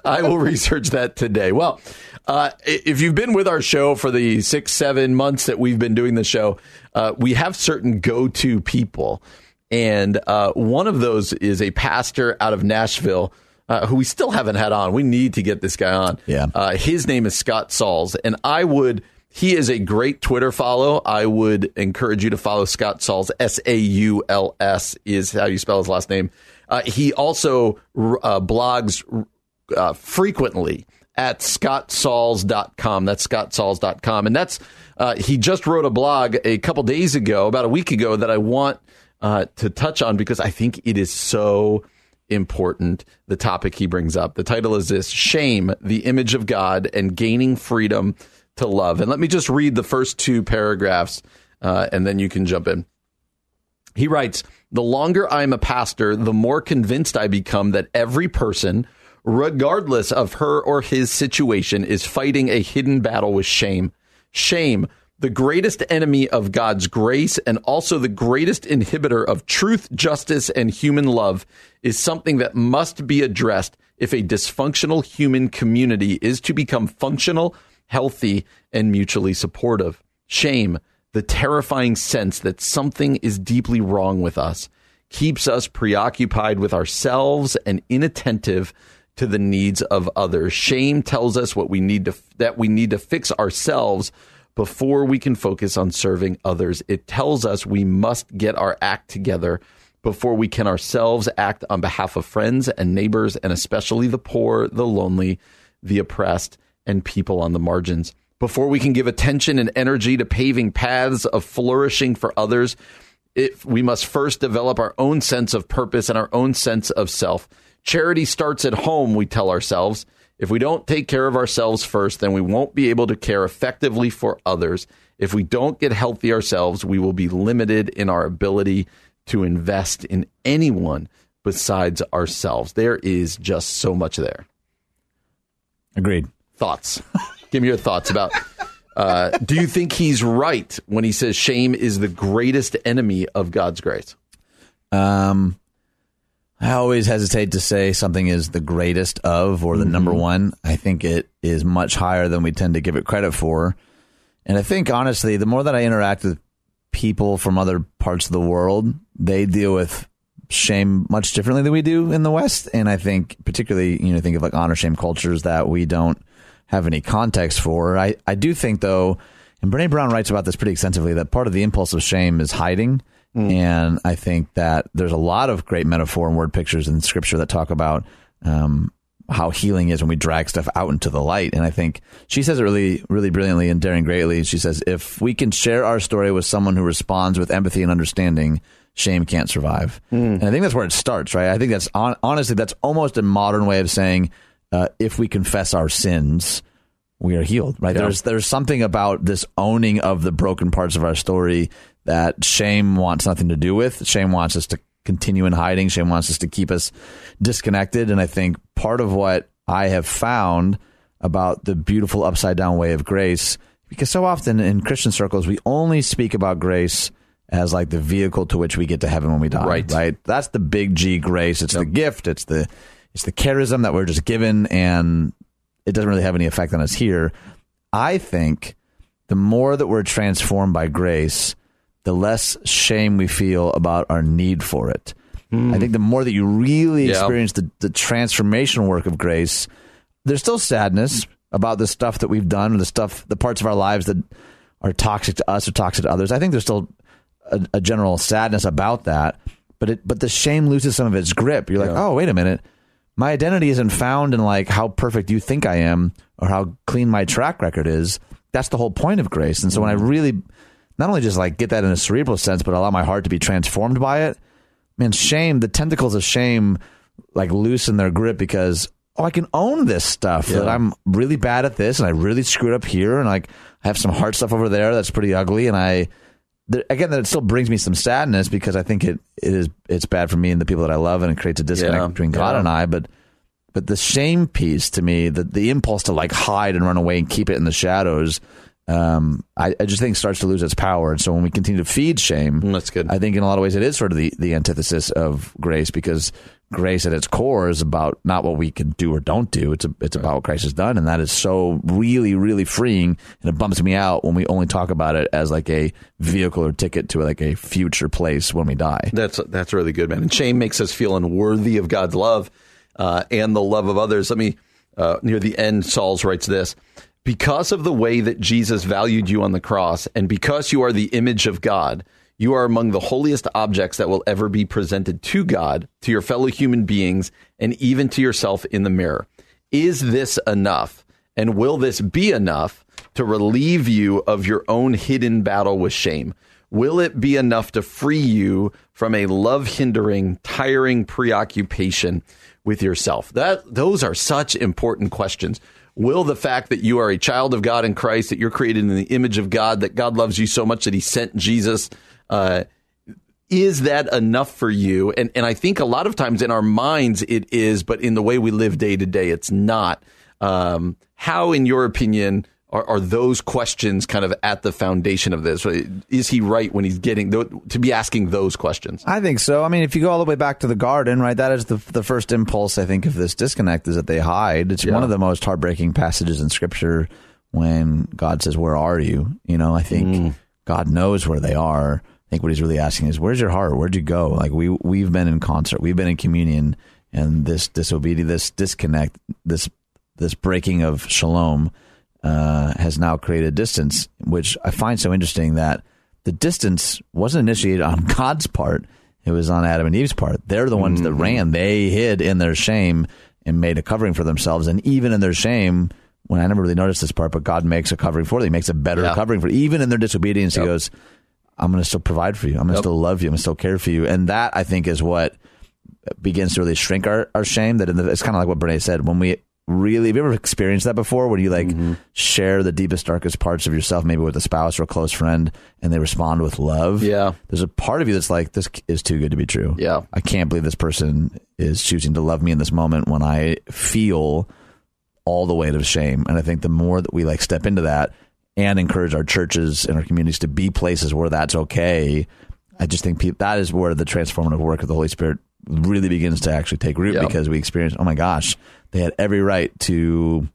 I will research that today. Well, uh, if you've been with our show for the six, seven months that we've been doing the show, uh, we have certain go to people. And uh, one of those is a pastor out of Nashville. Uh, who we still haven't had on. We need to get this guy on. Yeah. Uh, his name is Scott Sauls, and I would. He is a great Twitter follow. I would encourage you to follow Scott Sauls. S A U L S is how you spell his last name. Uh, he also uh, blogs uh, frequently at scottsauls.com. That's scottsauls.com. And that's, uh, he just wrote a blog a couple days ago, about a week ago, that I want uh, to touch on because I think it is so important. The topic he brings up. The title is this Shame, the Image of God, and Gaining Freedom to Love. And let me just read the first two paragraphs uh, and then you can jump in. He writes, The longer I'm a pastor, the more convinced I become that every person, regardless of her or his situation, is fighting a hidden battle with shame. Shame, the greatest enemy of God's grace and also the greatest inhibitor of truth, justice, and human love, is something that must be addressed if a dysfunctional human community is to become functional, healthy, and mutually supportive. Shame, the terrifying sense that something is deeply wrong with us, keeps us preoccupied with ourselves and inattentive to the needs of others. Shame tells us what we need to that we need to fix ourselves before we can focus on serving others. It tells us we must get our act together before we can ourselves act on behalf of friends and neighbors and especially the poor, the lonely, the oppressed, and people on the margins. Before we can give attention and energy to paving paths of flourishing for others, it, we must first develop our own sense of purpose and our own sense of self. Charity starts at home, we tell ourselves. If we don't take care of ourselves first, then we won't be able to care effectively for others. If we don't get healthy ourselves, we will be limited in our ability to invest in anyone besides ourselves. There is just so much there. Agreed. Thoughts? Give me your thoughts about. Uh, do you think he's right when he says shame is the greatest enemy of God's grace? Um, I always hesitate to say something is the greatest of or the number mm-hmm. one. I think it is much higher than we tend to give it credit for. And I think, honestly, the more that I interact with people from other parts of the world, they deal with shame much differently than we do in the West. And I think, particularly, you know, think of like honor shame cultures that we don't have any context for. I, I do think, though, and Brene Brown writes about this pretty extensively, that part of the impulse of shame is hiding. And I think that there's a lot of great metaphor and word pictures in scripture that talk about um, how healing is when we drag stuff out into the light. And I think she says it really, really brilliantly and daring greatly. She says, if we can share our story with someone who responds with empathy and understanding, shame can't survive. And I think that's where it starts, right? I think that's on, honestly, that's almost a modern way of saying, uh, if we confess our sins, we are healed, right? There's there's something about this owning of the broken parts of our story that shame wants nothing to do with. Shame wants us to continue in hiding. Shame wants us to keep us disconnected. And I think part of what I have found about the beautiful upside down way of grace, because so often in Christian circles we only speak about grace as like the vehicle to which we get to heaven when we die. Right. Right. That's the big G grace. It's the gift. It's the it's the charism that we're just given and it doesn't really have any effect on us here. I think the more that we're transformed by grace, the less shame we feel about our need for it. I think the more that you really Yeah. experience the, the transformational work of grace, there's still sadness about the stuff that we've done, the stuff, the parts of our lives that are toxic to us or toxic to others. I think there's still a, a general sadness about that, but it, but the shame loses some of its grip. You're like, oh, wait a minute, my identity isn't found in like how perfect you think I am or how clean my track record is. That's the whole point of grace. And so when I mm. really not only just like get that in a cerebral sense, but allow my heart to be transformed by it, man, shame, the tentacles of shame like loosen their grip because oh, I can own this stuff Yeah. that I'm really bad at this and I really screwed up here and like I have some hard stuff over there that's pretty ugly and I there, again that it still brings me some sadness because I think it it is it's bad for me and the people that I love and it creates a disconnect Yeah, between God yeah. and I but but the shame piece to me the the impulse to like hide and run away and keep it in the shadows um, I, I just think starts to lose its power and so when we continue to feed shame Mm, that's good. I think in a lot of ways it is sort of the, the antithesis of grace because grace at its core is about not what we can do or don't do. It's a, it's about what Christ has done, and that is so really really freeing. And it bumps me out when we only talk about it as like a vehicle or ticket to like a future place when we die. That's that's really good, man. And shame makes us feel unworthy of God's love uh, and the love of others. Let me uh, near the end. Sauls writes this: because of the way that Jesus valued you on the cross, and because you are the image of God, you are among the holiest objects that will ever be presented to God, to your fellow human beings, and even to yourself in the mirror. Is this enough? And will this be enough to relieve you of your own hidden battle with shame? Will it be enough to free you from a love hindering, tiring preoccupation with yourself? That those are such important questions. Will the fact that you are a child of God in Christ, that you're created in the image of God, that God loves you so much that He sent Jesus, uh, is that enough for you? And and I think a lot of times in our minds it is, but in the way we live day to day, it's not. Um, how, in your opinion, are, are those questions kind of at the foundation of this? Is he right when he's getting to be asking those questions? I think so. I mean, if you go all the way back to the garden, right, that is the the first impulse I think of this disconnect is that they hide. It's Yeah. one of the most heartbreaking passages in Scripture when God says, "Where are you?" You know, I think God knows where they are. I think what He's really asking is, "Where's your heart? Where'd you go?" Like we we've been in concert, we've been in communion, and this disobedience, this disconnect, this this breaking of shalom uh, has now created distance, which I find so interesting that the distance wasn't initiated on God's part. It was on Adam and Eve's part. They're the ones that ran. They hid in their shame and made a covering for themselves. And even in their shame, when I never really noticed this part, but God makes a covering for them. He makes a better Yeah. covering for them. even in their disobedience. Yep. He goes, I'm going to still provide for you. I'm going to Yep. still love you. I'm going to still care for you. And that I think is what begins to really shrink our, our shame. That in the, it's kind of like what Brene said when we really have you ever experienced that before when you like Mm-hmm. share the deepest darkest parts of yourself maybe with a spouse or a close friend and they respond with love Yeah. there's a part of you that's like this is too good to be true Yeah. i can't believe this person is choosing to love me in this moment when i feel all the weight of shame and i think the more that we like step into that and encourage our churches and our communities to be places where that's okay i just think that is where the transformative work of the holy spirit really begins to actually take root Yep. because we experience oh my gosh they had every right to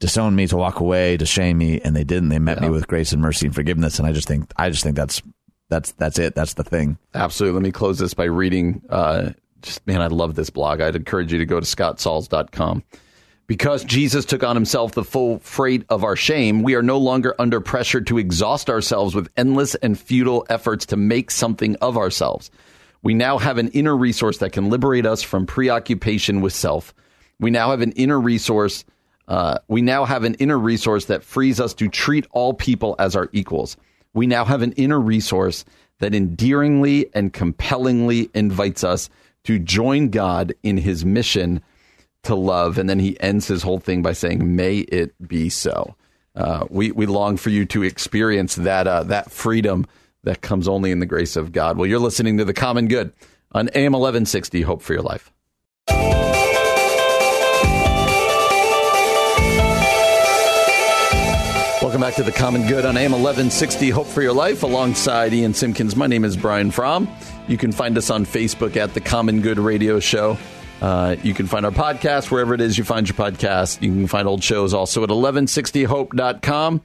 disown me to walk away to shame me and they didn't they met me with grace and mercy and forgiveness and i just think i just think that's that's that's it that's the thing Absolutely. Let me close this by reading. Uh, just man, I love this blog. I'd encourage you to go to scottsauls.com. Because Jesus took on himself the full freight of our shame, we are no longer under pressure to exhaust ourselves with endless and futile efforts to make something of ourselves. We now have an inner resource that can liberate us from preoccupation with self. We now have an inner resource. Uh, we now have an inner resource that frees us to treat all people as our equals. We now have an inner resource that endearingly and compellingly invites us to join God in his mission to love. And then he ends his whole thing by saying, May it be so. Uh, we, we long for you to experience that, uh, that freedom that comes only in the grace of God. Well, you're listening to The Common Good on AM 1160, Hope for Your Life. Welcome back to The Common Good on AM 1160, Hope for Your Life, alongside Ian Simpkins. My name is Brian Fromm. You can find us on Facebook at The Common Good Radio Show. Uh, you can find our podcast wherever it is you find your podcast. You can find old shows also at 1160hope.com.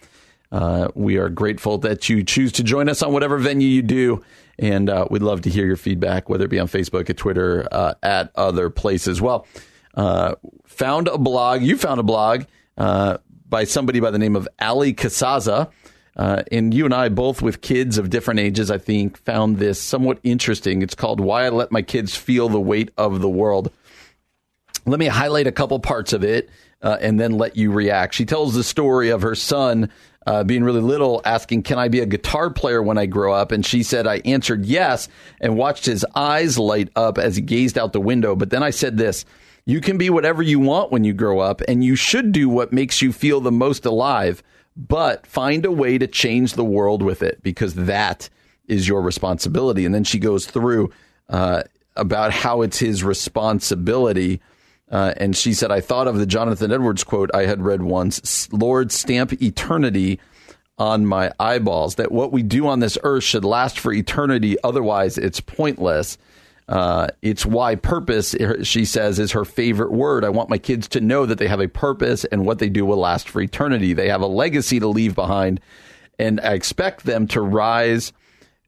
Uh, we are grateful that you choose to join us on whatever venue you do. And uh, we'd love to hear your feedback, whether it be on Facebook, at Twitter, uh, at other places. Well, uh, found a blog. You found a blog uh, by somebody by the name of Allie Casazza. Uh, and you and I, both with kids of different ages, I think, found this somewhat interesting. It's called Why I Let My Kids Feel the Weight of the World. Let me highlight a couple parts of it uh, and then let you react. She tells the story of her son uh, being really little, asking, Can I be a guitar player when I grow up? And she said, I answered yes and watched his eyes light up as he gazed out the window. But then I said this You can be whatever you want when you grow up, and you should do what makes you feel the most alive, but find a way to change the world with it because that is your responsibility. And then she goes through uh, about how it's his responsibility. Uh, and she said, I thought of the Jonathan Edwards quote I had read once Lord, stamp eternity on my eyeballs, that what we do on this earth should last for eternity. Otherwise, it's pointless. Uh, it's why purpose, she says, is her favorite word. I want my kids to know that they have a purpose and what they do will last for eternity. They have a legacy to leave behind, and I expect them to rise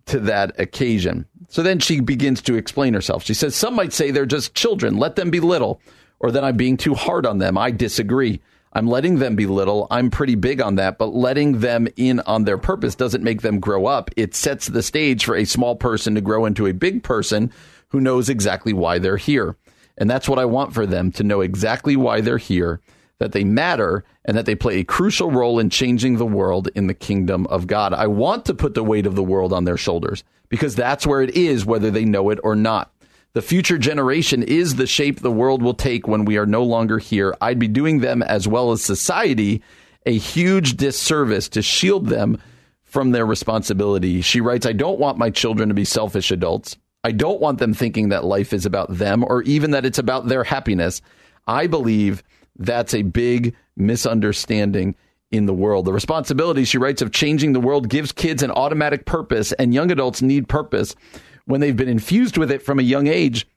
to that occasion. So then she begins to explain herself. She says, Some might say they're just children, let them be little or that I'm being too hard on them. I disagree. I'm letting them be little. I'm pretty big on that, but letting them in on their purpose doesn't make them grow up. It sets the stage for a small person to grow into a big person who knows exactly why they're here. And that's what I want for them to know exactly why they're here, that they matter, and that they play a crucial role in changing the world in the kingdom of God. I want to put the weight of the world on their shoulders because that's where it is, whether they know it or not. The future generation is the shape the world will take when we are no longer here. I'd be doing them as well as society a huge disservice to shield them from their responsibility. She writes, I don't want my children to be selfish adults. I don't want them thinking that life is about them or even that it's about their happiness. I believe that's a big misunderstanding in the world. The responsibility, she writes, of changing the world gives kids an automatic purpose, and young adults need purpose when they've been infused with it from a young age,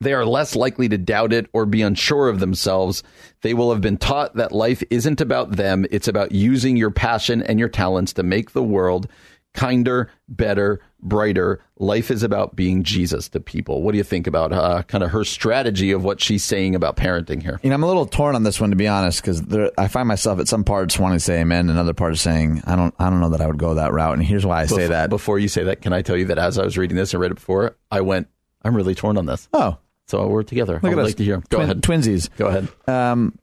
they are less likely to doubt it or be unsure of themselves. They will have been taught that life isn't about them, it's about using your passion and your talents to make the world kinder, better, brighter. Life is about being Jesus to people. What do you think about uh, kind of her strategy of what she's saying about parenting here? You know, I'm a little torn on this one to be honest, because I find myself at some parts wanting to say amen, and other parts saying I don't, I don't know that I would go that route. And here's why I before, say that. Before you say that, can I tell you that as I was reading this and read it before, I went, I'm really torn on this. Oh, so we're together. Look I would at like us. to hear. Go Twin, ahead. Twinsies. Go ahead. Um,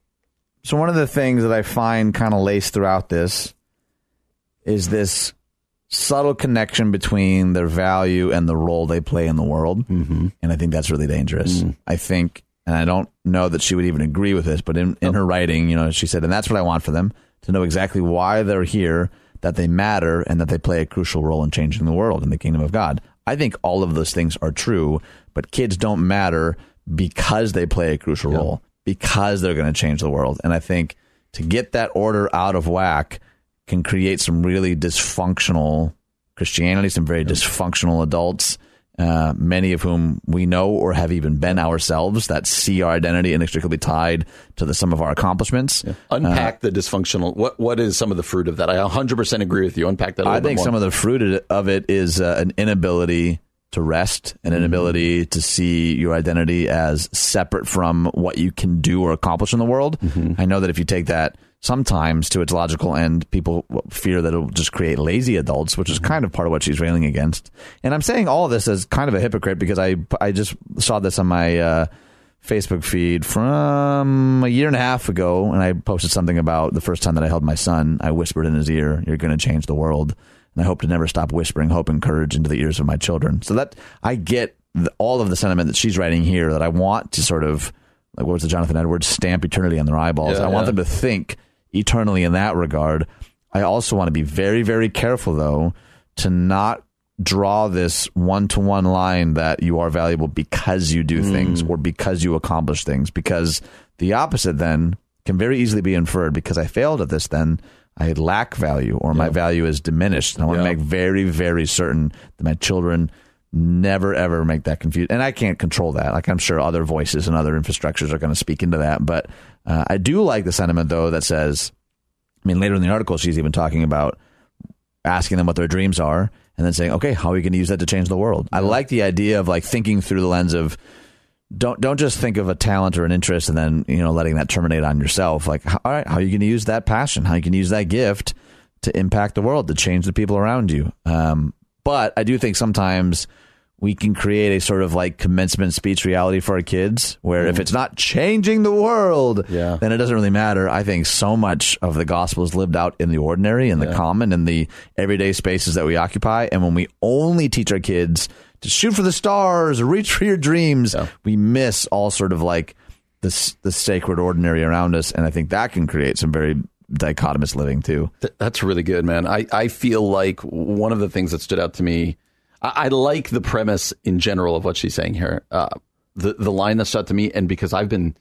so one of the things that I find kind of laced throughout this is this subtle connection between their value and the role they play in the world. Mm-hmm. And I think that's really dangerous. Mm. I think, and I don't know that she would even agree with this, but in, in her writing, you know, she said, and that's what I want for them to know exactly why they're here, that they matter, and that they play a crucial role in changing the world in the kingdom of God. I think all of those things are true, but kids don't matter because they play a crucial Yeah. role, because they're going to change the world. And I think to get that order out of whack can create some really dysfunctional Christianity, some very dysfunctional adults, uh, many of whom we know or have even been ourselves that see our identity inextricably tied to the sum of our accomplishments. Unpack the dysfunctional. What What is some of the fruit of that? I 100% agree with you. Unpack that a I little think some of the fruit of it is uh, an inability to rest, an inability to see your identity as separate from what you can do or accomplish in the world. I know that if you take that sometimes to its logical end, people fear that it'll just create lazy adults, which is kind of part of what she's railing against. And I'm saying all of this as kind of a hypocrite because I I just saw this on my uh, Facebook feed from a year and a half ago, and I posted something about the first time that I held my son. I whispered in his ear, "You're going to change the world." And I hope to never stop whispering hope and courage into the ears of my children. So that I get the, all of the sentiment that she's writing here that I want to sort of, like what was the Jonathan Edwards, stamp eternity on their eyeballs. Yeah, I want yeah. them to think eternally in that regard. I also want to be very, very careful, though, to not draw this one to one line that you are valuable because you do things mm. or because you accomplish things. Because the opposite then can very easily be inferred because I failed at this, then I lack value or my value is diminished. And I want Yeah. to make very, very certain that my children never ever make that confused and i can't control that like i'm sure other voices and other infrastructures are going to speak into that but uh, i do like the sentiment though that says i mean later in the article she's even talking about asking them what their dreams are and then saying okay how are you going to use that to change the world? I like the idea of like thinking through the lens of don't don't just think of a talent or an interest and then you know letting that terminate on yourself. Like all right how are you going to use that passion? How you can use that gift to impact the world to change the people around you? Um, but i do think sometimes we can create a sort of like commencement speech reality for our kids where if mm-hmm. it's not changing the world, Yeah. then it doesn't really matter. I think so much of the gospel is lived out in the ordinary and the common and the everyday spaces that we occupy. And when we only teach our kids to shoot for the stars or reach for your dreams, we miss all sort of like the, the sacred ordinary around us. And I think that can create some very dichotomous living too. Th- That's really good, man. I, I feel like one of the things that stood out to me, I, I like the premise in general of what she's saying here. Uh, the the line that out to me, and because I've been,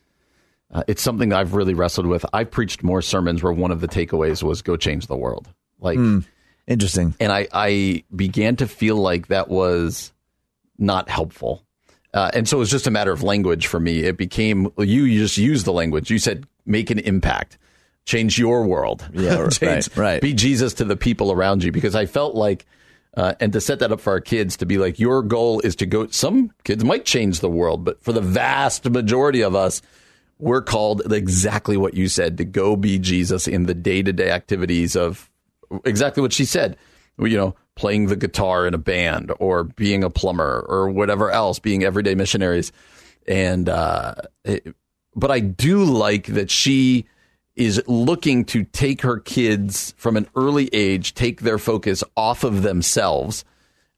uh, it's something that I've really wrestled with. I've preached more sermons where one of the takeaways was "Go change the world." Like, Interesting. and I I began to feel like that was not helpful. Uh, and so it was just a matter of language for me. It became you, you just use the language. You said make an impact, change your world. Yeah, right, Change- right. Be Jesus to the people around you because I felt like, uh, and to set that up for our kids to be like, your goal is to go. Some kids might change the world, but for the vast majority of us, we're called exactly what you said to go be Jesus in the day to day activities of exactly what she said. You know, playing the guitar in a band or being a plumber or whatever else, being everyday missionaries. And, uh, it, but I do like that she is looking to take her kids from an early age, take their focus off of themselves,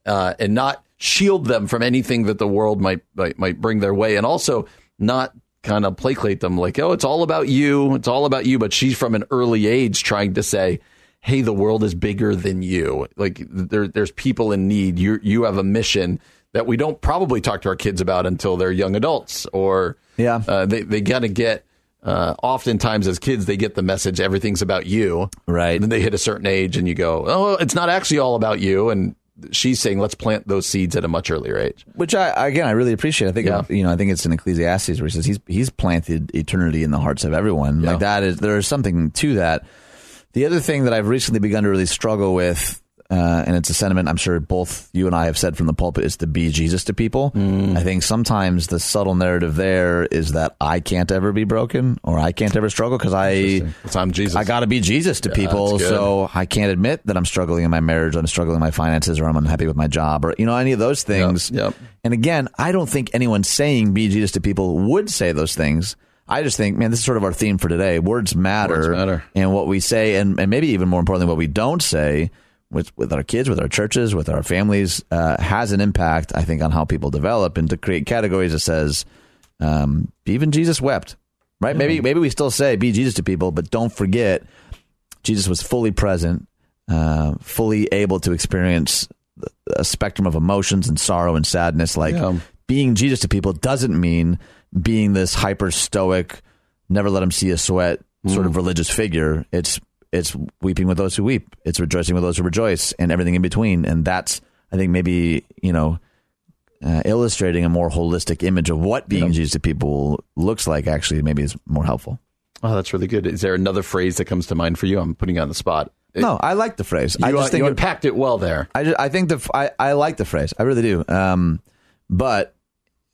uh, and not shield them from anything that the world might, might might bring their way, and also not kind of placate them like, oh, it's all about you, it's all about you. But she's from an early age trying to say, hey, the world is bigger than you. Like there, there's people in need. You you have a mission that we don't probably talk to our kids about until they're young adults, or Yeah. uh, they they gotta get. Uh, oftentimes, as kids, they get the message everything's about you, Right. And then they hit a certain age, and you go, "Oh, it's not actually all about you." And she's saying, "Let's plant those seeds at a much earlier age." Which I again I really appreciate. I think Yeah. you know I think it's in Ecclesiastes where he says he's he's planted eternity in the hearts of everyone. Yeah. Like that is there is something to that. The other thing that I've recently begun to really struggle with, uh, and it's a sentiment I'm sure both you and I have said from the pulpit, is to be Jesus to people. Mm. I think sometimes the subtle narrative there is that I can't ever be broken or I can't ever struggle because I I'm Jesus. I got to be Jesus to people. So I can't admit that I'm struggling in my marriage, I'm struggling in my finances, or I'm unhappy with my job, or you know any of those things. yep. And again, I don't think anyone saying be Jesus to people would say those things. I just think, man, this is sort of our theme for today. Words matter, Words matter. and what we say, and, and maybe even more importantly, what we don't say with with our kids, with our churches, with our families, uh, has an impact. I think on how people develop, and to create categories that says, um, even Jesus wept, right? Maybe maybe we still say be Jesus to people, but don't forget Jesus was fully present, uh, fully able to experience a spectrum of emotions and sorrow and sadness. Like Yeah. being Jesus to people doesn't mean being this hyper stoic, never let him see a sweat sort of religious figure. It's it's weeping with those who weep. It's rejoicing with those who rejoice, and everything in between. And that's I think maybe you know. Uh, illustrating a more holistic image of what being Jesus to people looks like actually maybe is more helpful. Oh, that's really good. Is there another phrase that comes to mind for you? I'm putting you on the spot. No, I like the phrase. you, I just think you it- unpacked it well there. I, just, I think the I, I like the phrase. I really do. Um, but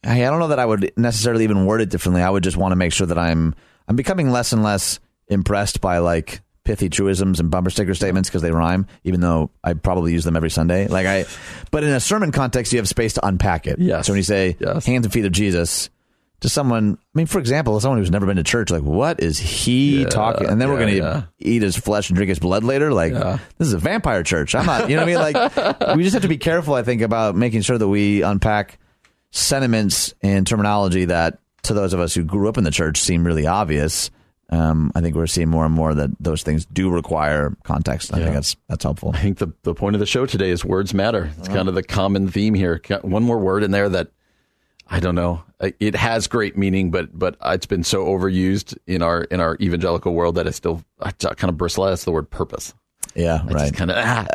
hey, I don't know that I would necessarily even word it differently. I would just want to make sure that I'm I'm becoming less and less impressed by like pithy truisms and bumper sticker statements because they rhyme. Even though I probably use them every Sunday. Like I, but in a sermon context, you have space to unpack it. Yes. So when you say Yes. hands and feet of Jesus. To someone, I mean, for example, someone who's never been to church, like, what is he talking? And then we're going to yeah. eat his flesh and drink his blood later. Like, this is a vampire church. I'm not, you know what I mean? Like, we just have to be careful, I think, about making sure that we unpack sentiments and terminology that to those of us who grew up in the church seem really obvious. Um, I think we're seeing more and more that those things do require context. I think that's that's helpful. I think the, the point of the show today is words matter. It's kind of the common theme here. One more word in there that I don't know. It has great meaning, but but it's been so overused in our in our evangelical world that I still I kind of bristle at. It's the word purpose. Yeah, I right. kind of ah.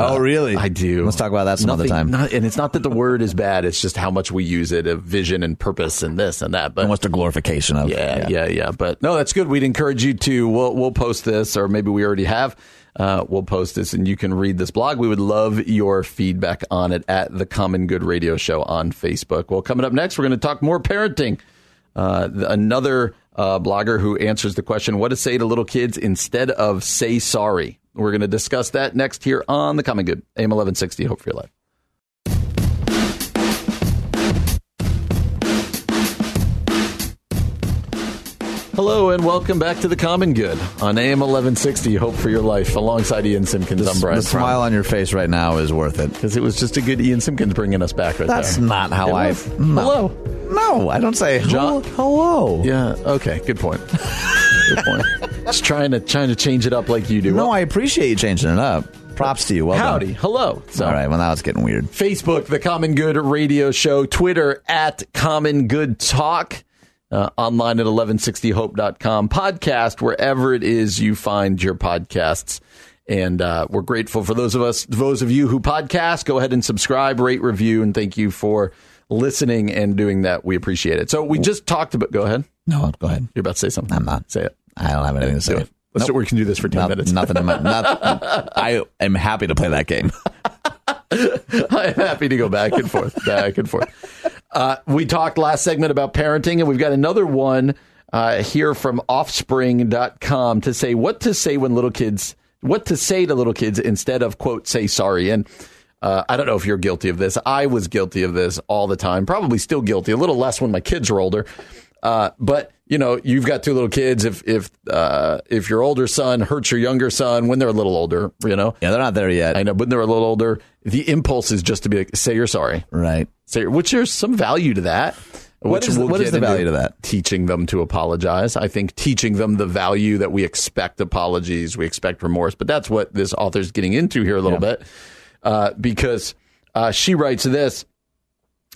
Oh, really? I do. Let's talk about that some other time. Not, and it's not that the word is bad. It's just how much we use it of vision and purpose and this and that. But And what's the glorification of? yeah, yeah, yeah, But no, that's good. We'd encourage you to. We'll we'll post this, or maybe we already have. Uh, we'll post this, and you can read this blog. We would love your feedback on it at the Common Good Radio Show on Facebook. Well, coming up next, we're going to talk more parenting. Uh, another uh, blogger who answers the question, "What to say to little kids instead of say sorry." We're going to discuss that next here on the Common Good AM eleven sixty. Hope for your life. Hello and welcome back to the Common Good on AM 1160. Hope for your life alongside Ian Simpkins. I'm Brian. The smile on your face right now is worth it. because it was just a good Ian Simpkins bringing us back right That's there. not how It I. was. No. Hello. No, I don't say John- hello. hello. Yeah. Okay. Good point. good point. Just trying to trying to change it up like you do. No, Well, I appreciate you changing it up. Props to you. Well howdy. done. Hello. So, All right. Well, now it's getting weird. Facebook, the Common Good Radio Show, Twitter at Common Good Talk, uh, online at 1160hope.com, podcast wherever it is you find your podcasts. And uh, we're grateful for those of us, those of you who podcast. Go ahead and subscribe, rate, review, and thank you for listening and doing that. We appreciate it. So we just talked about. Go ahead. No, go ahead. You're about to say something. I'm not. Say it. I don't have anything to say. Let's do, we can do this for 10 Not- minutes. Nothing. In my, not, I am happy to play that game. I'm happy to go back and forth, back and forth. Uh, we talked last segment about parenting, and we've got another one uh, here from offspring.com to say what to say when little kids, what to say to little kids instead of, quote, say sorry. And uh, I don't know if you're guilty of this. I was guilty of this all the time, probably still guilty, a little less when my kids were older. Uh, but you know, you've got two little kids. If if uh, if your older son hurts your younger son when they're a little older, you know, Yeah, they're not there yet. I know, when they're a little older, the impulse is just to be like, say you're sorry. Right. Say, which there's some value to that. What which is- what is the value to that? Teaching them to apologize. I think teaching them the value that we expect apologies, we expect remorse. But that's what this author's getting into here a little bit, uh, because uh, she writes this.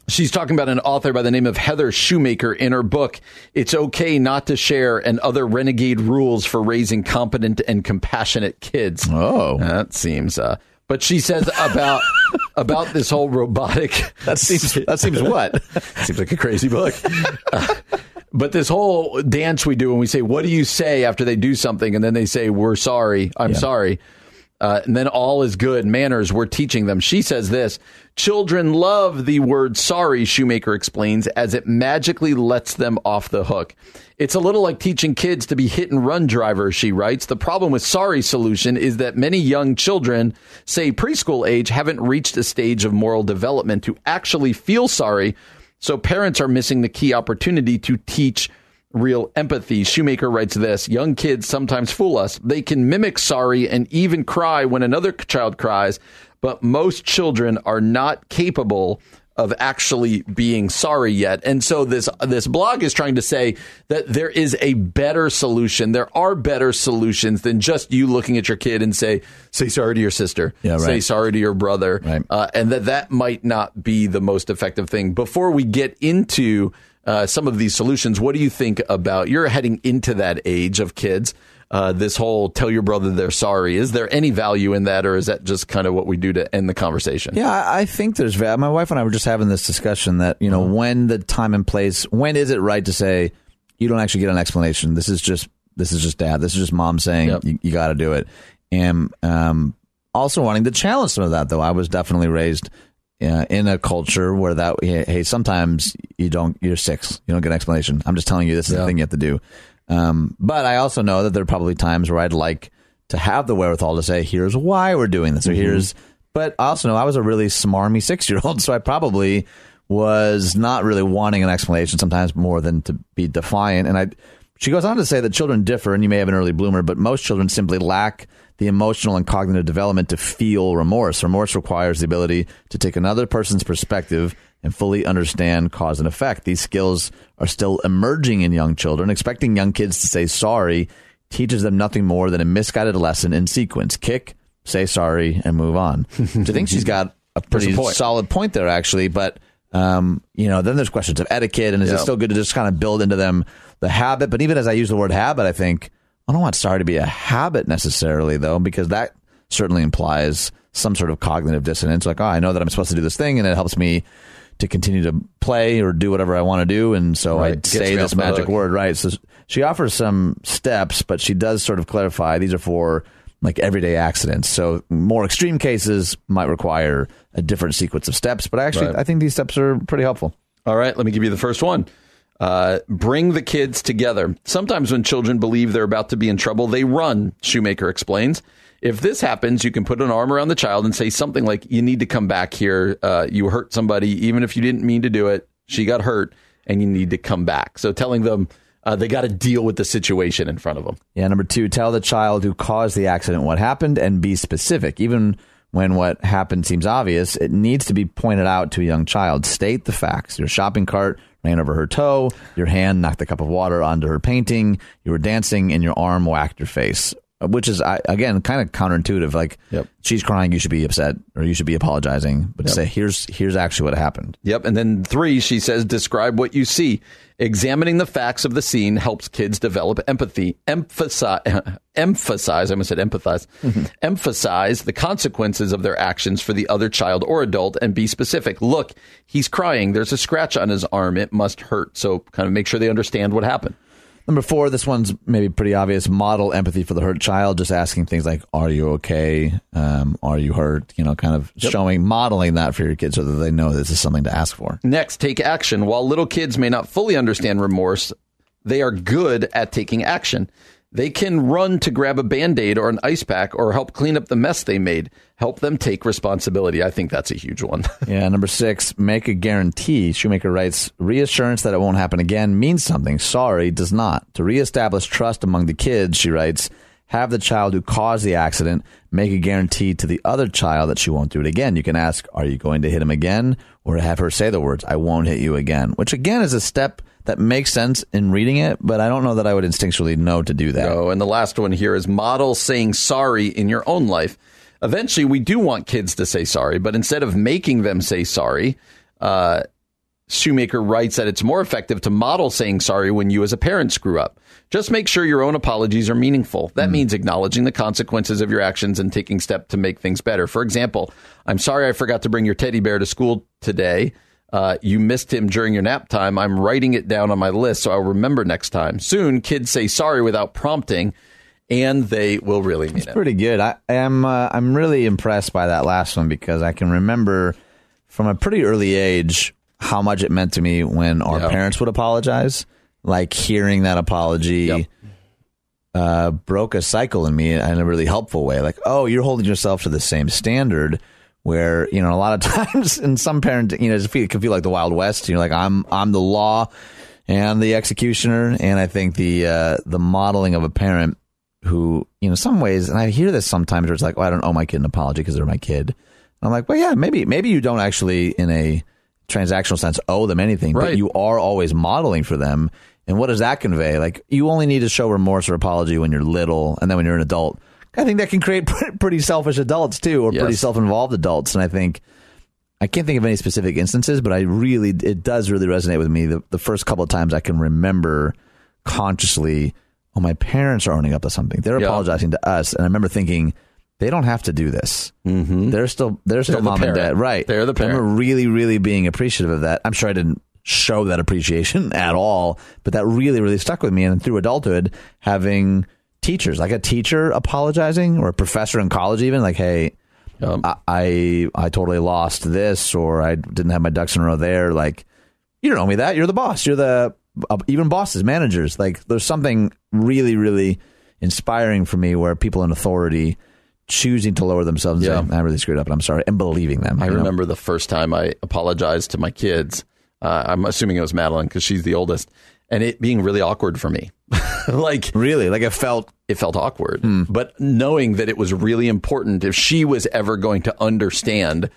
She's talking about an author by the name of Heather Shumaker in her book, It's Okay Not to Share and Other Renegade Rules for Raising Competent and Compassionate Kids. Oh. That seems, uh, but she says about, about this whole robotic. That seems. That seems what? seems like a crazy book. Uh, but this whole dance we do when we say, What do you say after they do something? And then they say, We're sorry. I'm sorry. Uh, and then all is good. Manners, we're teaching them. She says this Children love the word sorry, Shumaker explains, as it magically lets them off the hook. It's a little like teaching kids to be hit and run drivers, she writes. The problem with sorry solution is that many young children, say preschool age, haven't reached a stage of moral development to actually feel sorry. So parents are missing the key opportunity to teach real empathy. Shumaker writes this Young kids sometimes fool us. They can mimic sorry and even cry when another child cries, but most children are not capable of actually being sorry yet. And so this this blog is trying to say that there is a better solution. There are better solutions than just you looking at your kid and say say sorry to your sister. Yeah, right. Say sorry to your brother. Right. Uh, and that that might not be the most effective thing. Before we get into uh, some of these solutions, what do you think about? You're heading into that age of kids. Uh, this whole tell your brother they're sorry. Is there any value in that, or is that just kind of what we do to end the conversation? Yeah, I, I think there's value. My wife and I were just having this discussion that you know when the time and place, when is it right to say you don't actually get an explanation? This is just this is just dad. This is just mom saying Yep. you, you got to do it. And um, also wanting to challenge some of that, though. I was definitely raised uh, in a culture where that hey, sometimes you don't you're six, you don't get an explanation. I'm just telling you this is the thing you have to do. Um, but I also know that there are probably times where I'd like to have the wherewithal to say, here's why we're doing this, or here's. But I also know I was a really smarmy six year old, so I probably was not really wanting an explanation sometimes more than to be defiant. And I, she goes on to say that children differ, and you may have an early bloomer, but most children simply lack the emotional and cognitive development to feel remorse. Remorse requires the ability to take another person's perspective and fully understand cause and effect. These skills are still emerging in young children. Expecting young kids to say sorry teaches them nothing more than a misguided lesson in sequence. Kick, say sorry, and move on. so I think she's got a pretty point. solid point there, actually. But um, you know, then there's questions of etiquette, and is Yeah. it still good to just kind of build into them the habit? But even as I use the word habit, I think I don't want sorry to be a habit necessarily, though, because that certainly implies some sort of cognitive dissonance. Like, oh, I know that I'm supposed to do this thing, and it helps me to continue to play or do whatever I want to do, and so Right. I Gets say this magic word, right? So she offers some steps, but she does sort of clarify these are for like everyday accidents. So more extreme cases might require a different sequence of steps, but actually, Right. I think these steps are pretty helpful. All right, let me give you the first one. Uh, bring the kids together. Sometimes when children believe they're about to be in trouble, they run, Shumaker explains. If this happens, you can put an arm around the child and say something like, You need to come back here. Uh, you hurt somebody, even if you didn't mean to do it. She got hurt, and you need to come back. So telling them, uh, they got to deal with the situation in front of them. Yeah, number two, tell the child who caused the accident what happened and be specific. Even when what happened seems obvious, it needs to be pointed out to a young child. State the facts. Your shopping cart ran over her toe, your hand knocked a cup of water onto her painting, you were dancing, and your arm whacked your face. Which is again kind of counterintuitive. Like Yep. she's crying, you should be upset or you should be apologizing. But to say here's here's actually what happened. Yep. And then three, she says, describe what you see. Examining the facts of the scene helps kids develop empathy. Emphasize, emphasize, I almost said empathize, mm-hmm. emphasize the consequences of their actions for the other child or adult and be specific. Look, he's crying. There's a scratch on his arm. It must hurt. So kind of make sure they understand what happened. Number four, this one's maybe pretty obvious. Model empathy for the hurt child, just asking things like, "Are you okay? Um, are you hurt?" You know, kind of showing, modeling that for your kids so that they know this is something to ask for. Next, take action. While little kids may not fully understand remorse, they are good at taking action. They can run to grab a band aid or an ice pack or help clean up the mess they made. Help them take responsibility. I think that's a huge one. Yeah, number six, make a guarantee. Shumaker writes, reassurance that it won't happen again means something. Sorry does not. To reestablish trust among the kids, she writes, have the child who caused the accident make a guarantee to the other child that she won't do it again. You can ask, are you going to hit him again? Or have her say the words, I won't hit you again, which again is a step that makes sense in reading it, but I don't know that I would instinctually know to do that. Oh, and the last one here is model saying sorry in your own life. Eventually, we do want kids to say sorry, but instead of making them say sorry, uh, Shumaker writes that it's more effective to model saying sorry when you as a parent screw up. Just make sure your own apologies are meaningful. That means acknowledging the consequences of your actions and taking steps to make things better. For example, I'm sorry I forgot to bring your teddy bear to school today. Uh, you missed him during your nap time. I'm writing it down on my list so I'll remember next time. Soon, kids say sorry without prompting, and they will really mean it. pretty good. I am uh, I'm really impressed by that last one because I can remember from a pretty early age how much it meant to me when our Yeah. parents would apologize. Like hearing that apology Yep. uh, broke a cycle in me in a really helpful way. Like, oh, you're holding yourself to the same standard. Where you know a lot of times, in some parent, you know, it can feel like the Wild West. You're like, I'm I'm the law and the executioner, and I think the uh, the modeling of a parent who, you know, some ways, and I hear this sometimes where it's like, oh, I don't owe my kid an apology because they're my kid. And I'm like, well, yeah, maybe, maybe you don't actually, in a transactional sense, owe them anything, but you are always modeling for them. And what does that convey? Like, you only need to show remorse or apology when you're little, and then when you're an adult. I think that can create pretty selfish adults too, or pretty self-involved adults. And I think I can't think of any specific instances, but I really, it does really resonate with me. The, the first couple of times I can remember consciously, oh, my parents are owning up to something. They're Yeah. apologizing to us, and I remember thinking they don't have to do this. Mm-hmm. They're still, they're still the mom and dad, right? They're the I remember parent. really, really being appreciative of that. I'm sure I didn't show that appreciation at all, but that really, really stuck with me. And through adulthood, having teachers, like a teacher apologizing, or a professor in college, even like, hey. Um, I, I I totally lost this or I didn't have my ducks in a row there. Like, you don't owe me that. You're the boss. You're the uh, even bosses, managers. Like, there's something really, really inspiring for me where people in authority choosing to lower themselves. Yeah. Say, I really screwed up, and I'm sorry, and believing them. I you know? remember the first time I apologized to my kids. Uh, I'm assuming it was Madeline because she's the oldest, and it being really awkward for me. like really like it felt it felt awkward, Hmm. but knowing that it was really important if she was ever going to understand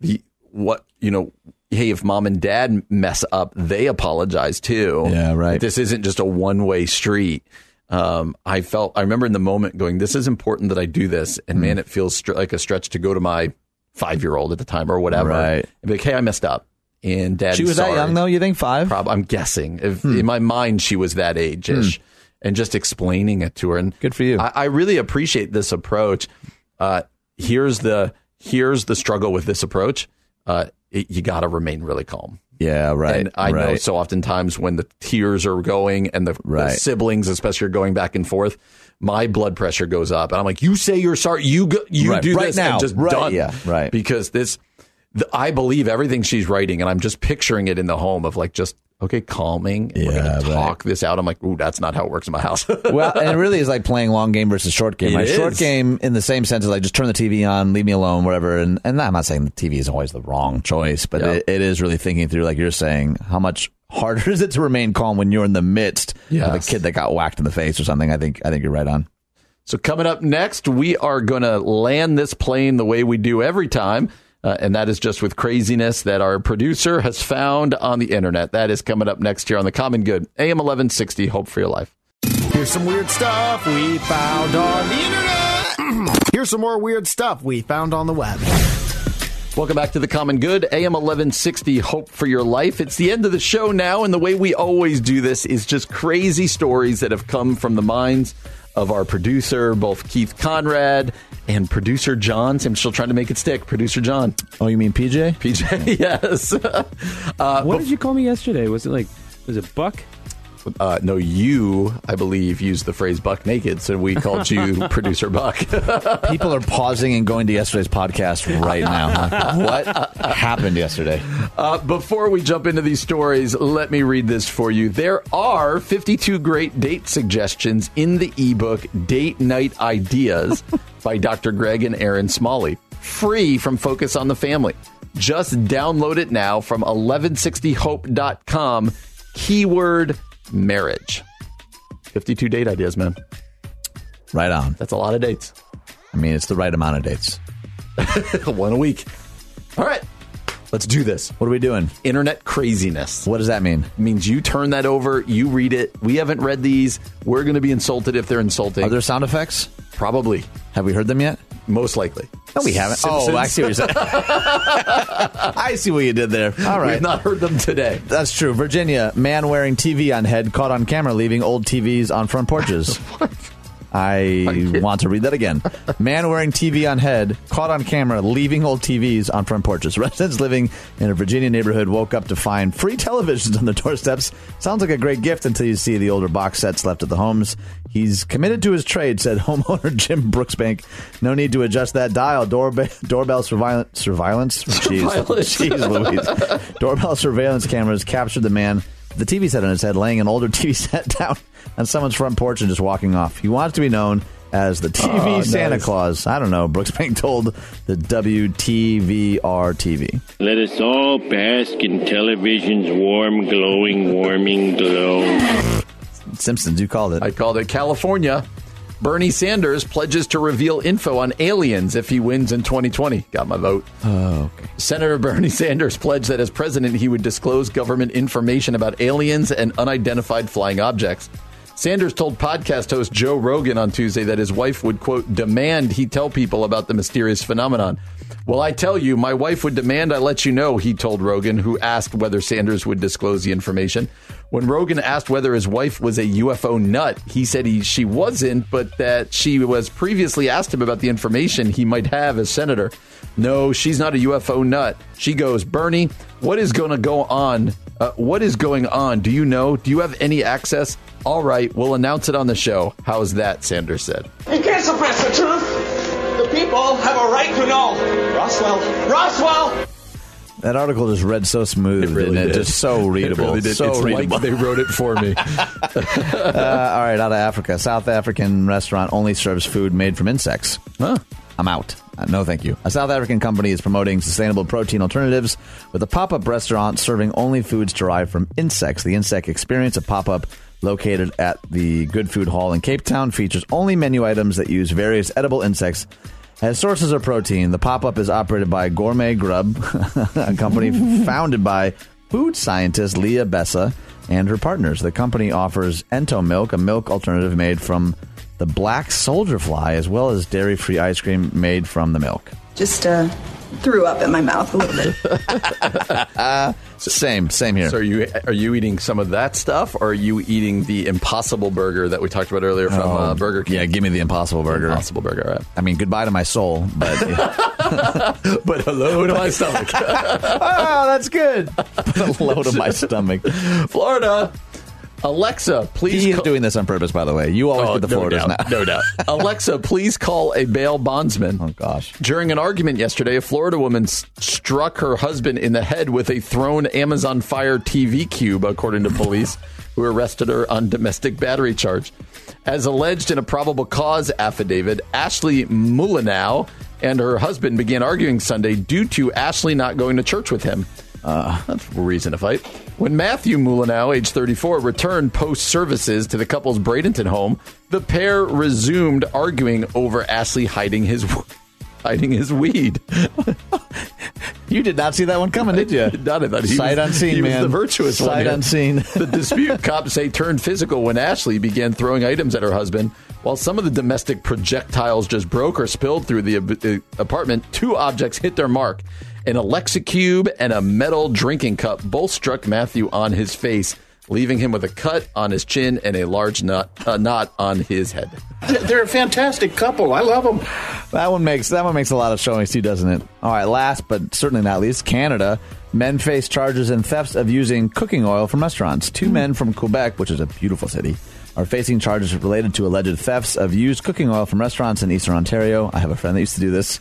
the what you know. Hey, if mom and dad mess up, they apologize too. Yeah, right. This isn't just a one way street. Um, I felt I remember in the moment going, "This is important that I do this," and Hmm. man, it feels str- like a stretch to go to my five year old at the time or whatever, Right. and be like, "Hey, I messed up." And dad, she was that young though. You think five? Prob- I'm guessing. If, Hmm. In my mind, she was that age ish, and just explaining it to her. And Good for you. I, I really appreciate this approach. Uh, here's the here's the struggle with this approach. Uh, it, you got to remain really calm. Yeah, right. And I know so oftentimes when the tears are going and the, the siblings, especially, are going back and forth, my blood pressure goes up, and I'm like, "You say you're sorry. You go, you Right, do right this now. and just Right, done." yeah, right. Because this, the, I believe everything she's writing, and I'm just picturing it in the home of like just okay, calming. and we're Yeah, going to right. talk this out. I'm like, ooh, that's not how it works in my house. well, and it really is like playing long game versus short game. It Like short game, in the same sense, is like just turn the TV on, leave me alone, whatever. And and I'm not saying the TV is always the wrong choice, but Yeah. it, it is really thinking through, like you're saying, how much harder is it to remain calm when you're in the midst of a kid that got whacked in the face or something? I think I think you're right on. So, coming up next, we are going to land this plane the way we do every time. Uh, and that is just with craziness that our producer has found on the internet. That is coming up next year on The Common Good, AM 1160, Hope for Your Life. Here's some weird stuff we found on the internet. Here's some more weird stuff we found on the web. Welcome back to The Common Good, AM 1160, Hope for Your Life. It's the end of the show now, and the way we always do this is just crazy stories that have come from the minds of our producer, both Keith Conrad and producer John. I'm still trying to make it stick. Producer John. Oh, you mean PJ? PJ, yes. uh, What did you call me yesterday? Was it like was it Buck? Uh, no, you, I believe, used the phrase buck naked, so we called you producer Buck. People are pausing and going to yesterday's podcast right now. What happened yesterday? Uh, before we jump into these stories, let me read this for you. There are 52 great date suggestions in the ebook Date Night Ideas by Dr. Greg and Erin Smalley, free from Focus on the Family. Just download it now from 1160hope.com, keyword marriage. 52 date ideas, man. Right on. That's a lot of dates. I mean, it's the right amount of dates. One a week. All right, let's do this. What are we doing? Internet craziness. What does that mean? It means you turn that over, you read it. We haven't read these. We're going to be insulted if they're insulting. Are there sound effects? Probably. Have we heard them yet? Most likely. No, we haven't. Oh, I see what you're saying. I see what you did there. All right. We've not heard them today. That's true. Virginia, man wearing TV on head caught on camera leaving old TVs on front porches. I want to read that again. Man wearing TV on head caught on camera leaving old TVs on front porches. Residents living in a Virginia neighborhood woke up to find free televisions on their doorsteps. Sounds like a great gift until you see the older box sets left at the homes. He's committed to his trade, said homeowner Jim Brooksbank. No need to adjust that dial. Doorbe- doorbell surveillance. Surveillance? Jeez. Surveillance. Jeez Louise. Doorbell surveillance cameras captured the man the TV set on his head, laying an older TV set down on someone's front porch and just walking off. He wants to be known as the TV Oh, Santa nice. Claus. I don't know. Brooks Brooksbank told the WTVR TV. Let us all bask in television's warm, glowing, warming glow. Simpsons, you called it. I called it California. Bernie Sanders pledges to reveal info on aliens if he wins in 2020. Got my vote. oh, okay. Senator Bernie Sanders pledged that as president, he would disclose government information about aliens and unidentified flying objects. Sanders told podcast host Joe Rogan on Tuesday that his wife would, quote, demand he tell people about the mysterious phenomenon. Well, I tell you, my wife would demand I let you know, he told Rogan, who asked whether Sanders would disclose the information. When Rogan asked whether his wife was a UFO nut, he said he, she wasn't, but that she was previously asked him about the information he might have as senator. No, she's not a UFO nut. She goes, Bernie, what is going to go on? Uh, what is going on? Do you know? Do you have any access? All right, we'll announce it on the show. How's that? Sanders said. You can't suppress the truth. The people have a right to know. Roswell. Roswell. That article just read so smooth really and it just so readable. It really did. So it's readable. like they wrote it for me. Uh, all right, out of Africa. South African restaurant only serves food made from insects. Huh. I'm out. Uh, no, thank you. A South African company is promoting sustainable protein alternatives with a pop up restaurant serving only foods derived from insects. The Insect Experience, a pop up located at the Good Food Hall in Cape Town, features only menu items that use various edible insects as sources of protein. The pop up is operated by Gourmet Grub, a company founded by food scientist Leah Bessa and her partners. The company offers EntoMilk, a milk alternative made from the black soldier fly, as well as dairy free ice cream made from the milk. Just uh, threw up in my mouth a little bit. Same, same here. So are you are you eating some of that stuff, or are you eating the Impossible Burger that we talked about earlier from uh, Burger King? Oh, Yeah, give me the Impossible Burger. Impossible Burger. All right. I mean, goodbye to my soul, but But hello to my stomach. oh, that's good. Put a load my stomach. Florida. Alexa, please. He is call- doing this on purpose, by the way. You always Oh, get the no Floridas doubt, now. no doubt. Alexa, please call a bail bondsman. Oh gosh. During an argument yesterday, a Florida woman s- struck her husband in the head with a thrown Amazon Fire TV cube, according to police, who arrested her on domestic battery charge. As alleged in a probable cause affidavit, Ashley Mulinow and her husband began arguing Sunday due to Ashley not going to church with him. Uh, that's a reason to fight. When Matthew Mulinow, age 34, returned post services to the couple's Bradenton home, the pair resumed arguing over Ashley hiding his hiding his weed. You did not see that one coming, did you? Not I thought he Sight was, unseen, he man. the virtuous one. Sight unseen. the dispute, cops say, turned physical when Ashley began throwing items at her husband. While some of the domestic projectiles just broke or spilled through the uh, apartment, two objects hit their mark. An Alexa cube and a metal drinking cup both struck Matthew on his face, leaving him with a cut on his chin and a large knot, uh, knot on his head. They're a fantastic couple. I love them. That one makes that one makes a lot of showings too, doesn't it? All right, last but certainly not least, Canada. Men face charges in thefts of using cooking oil from restaurants. Two men from Quebec, which is a beautiful city, are facing charges related to alleged thefts of used cooking oil from restaurants in eastern Ontario. I have a friend that used to do this.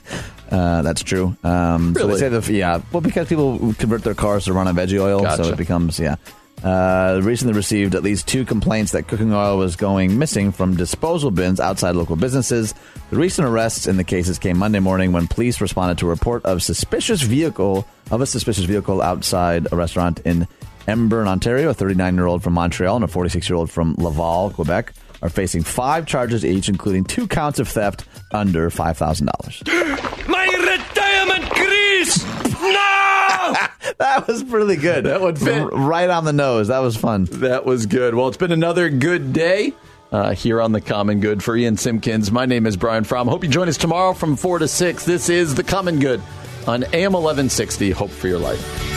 Uh, that's true. Um, So Really? they say that yeah, well, because people convert their cars to run on veggie oil, Gotcha. so it becomes yeah. Uh, recently received at least two complaints that cooking oil was going missing from disposal bins outside local businesses. The recent arrests in the cases came Monday morning when police responded to a report of suspicious vehicle of a suspicious vehicle outside a restaurant in Embrun, Ontario. A 39 year old from Montreal and a 46 year old from Laval, Quebec, are facing five charges each, including two counts of theft under five thousand dollars. My retirement, Chris! No! That was really good. That one fit. R- right on the nose. That was fun. That was good. Well, it's been another good day uh, here on The Common Good for Ian Simpkins. My name is Brian Fromm. Hope you join us tomorrow from 4 to 6. This is The Common Good on AM 1160. Hope for your life.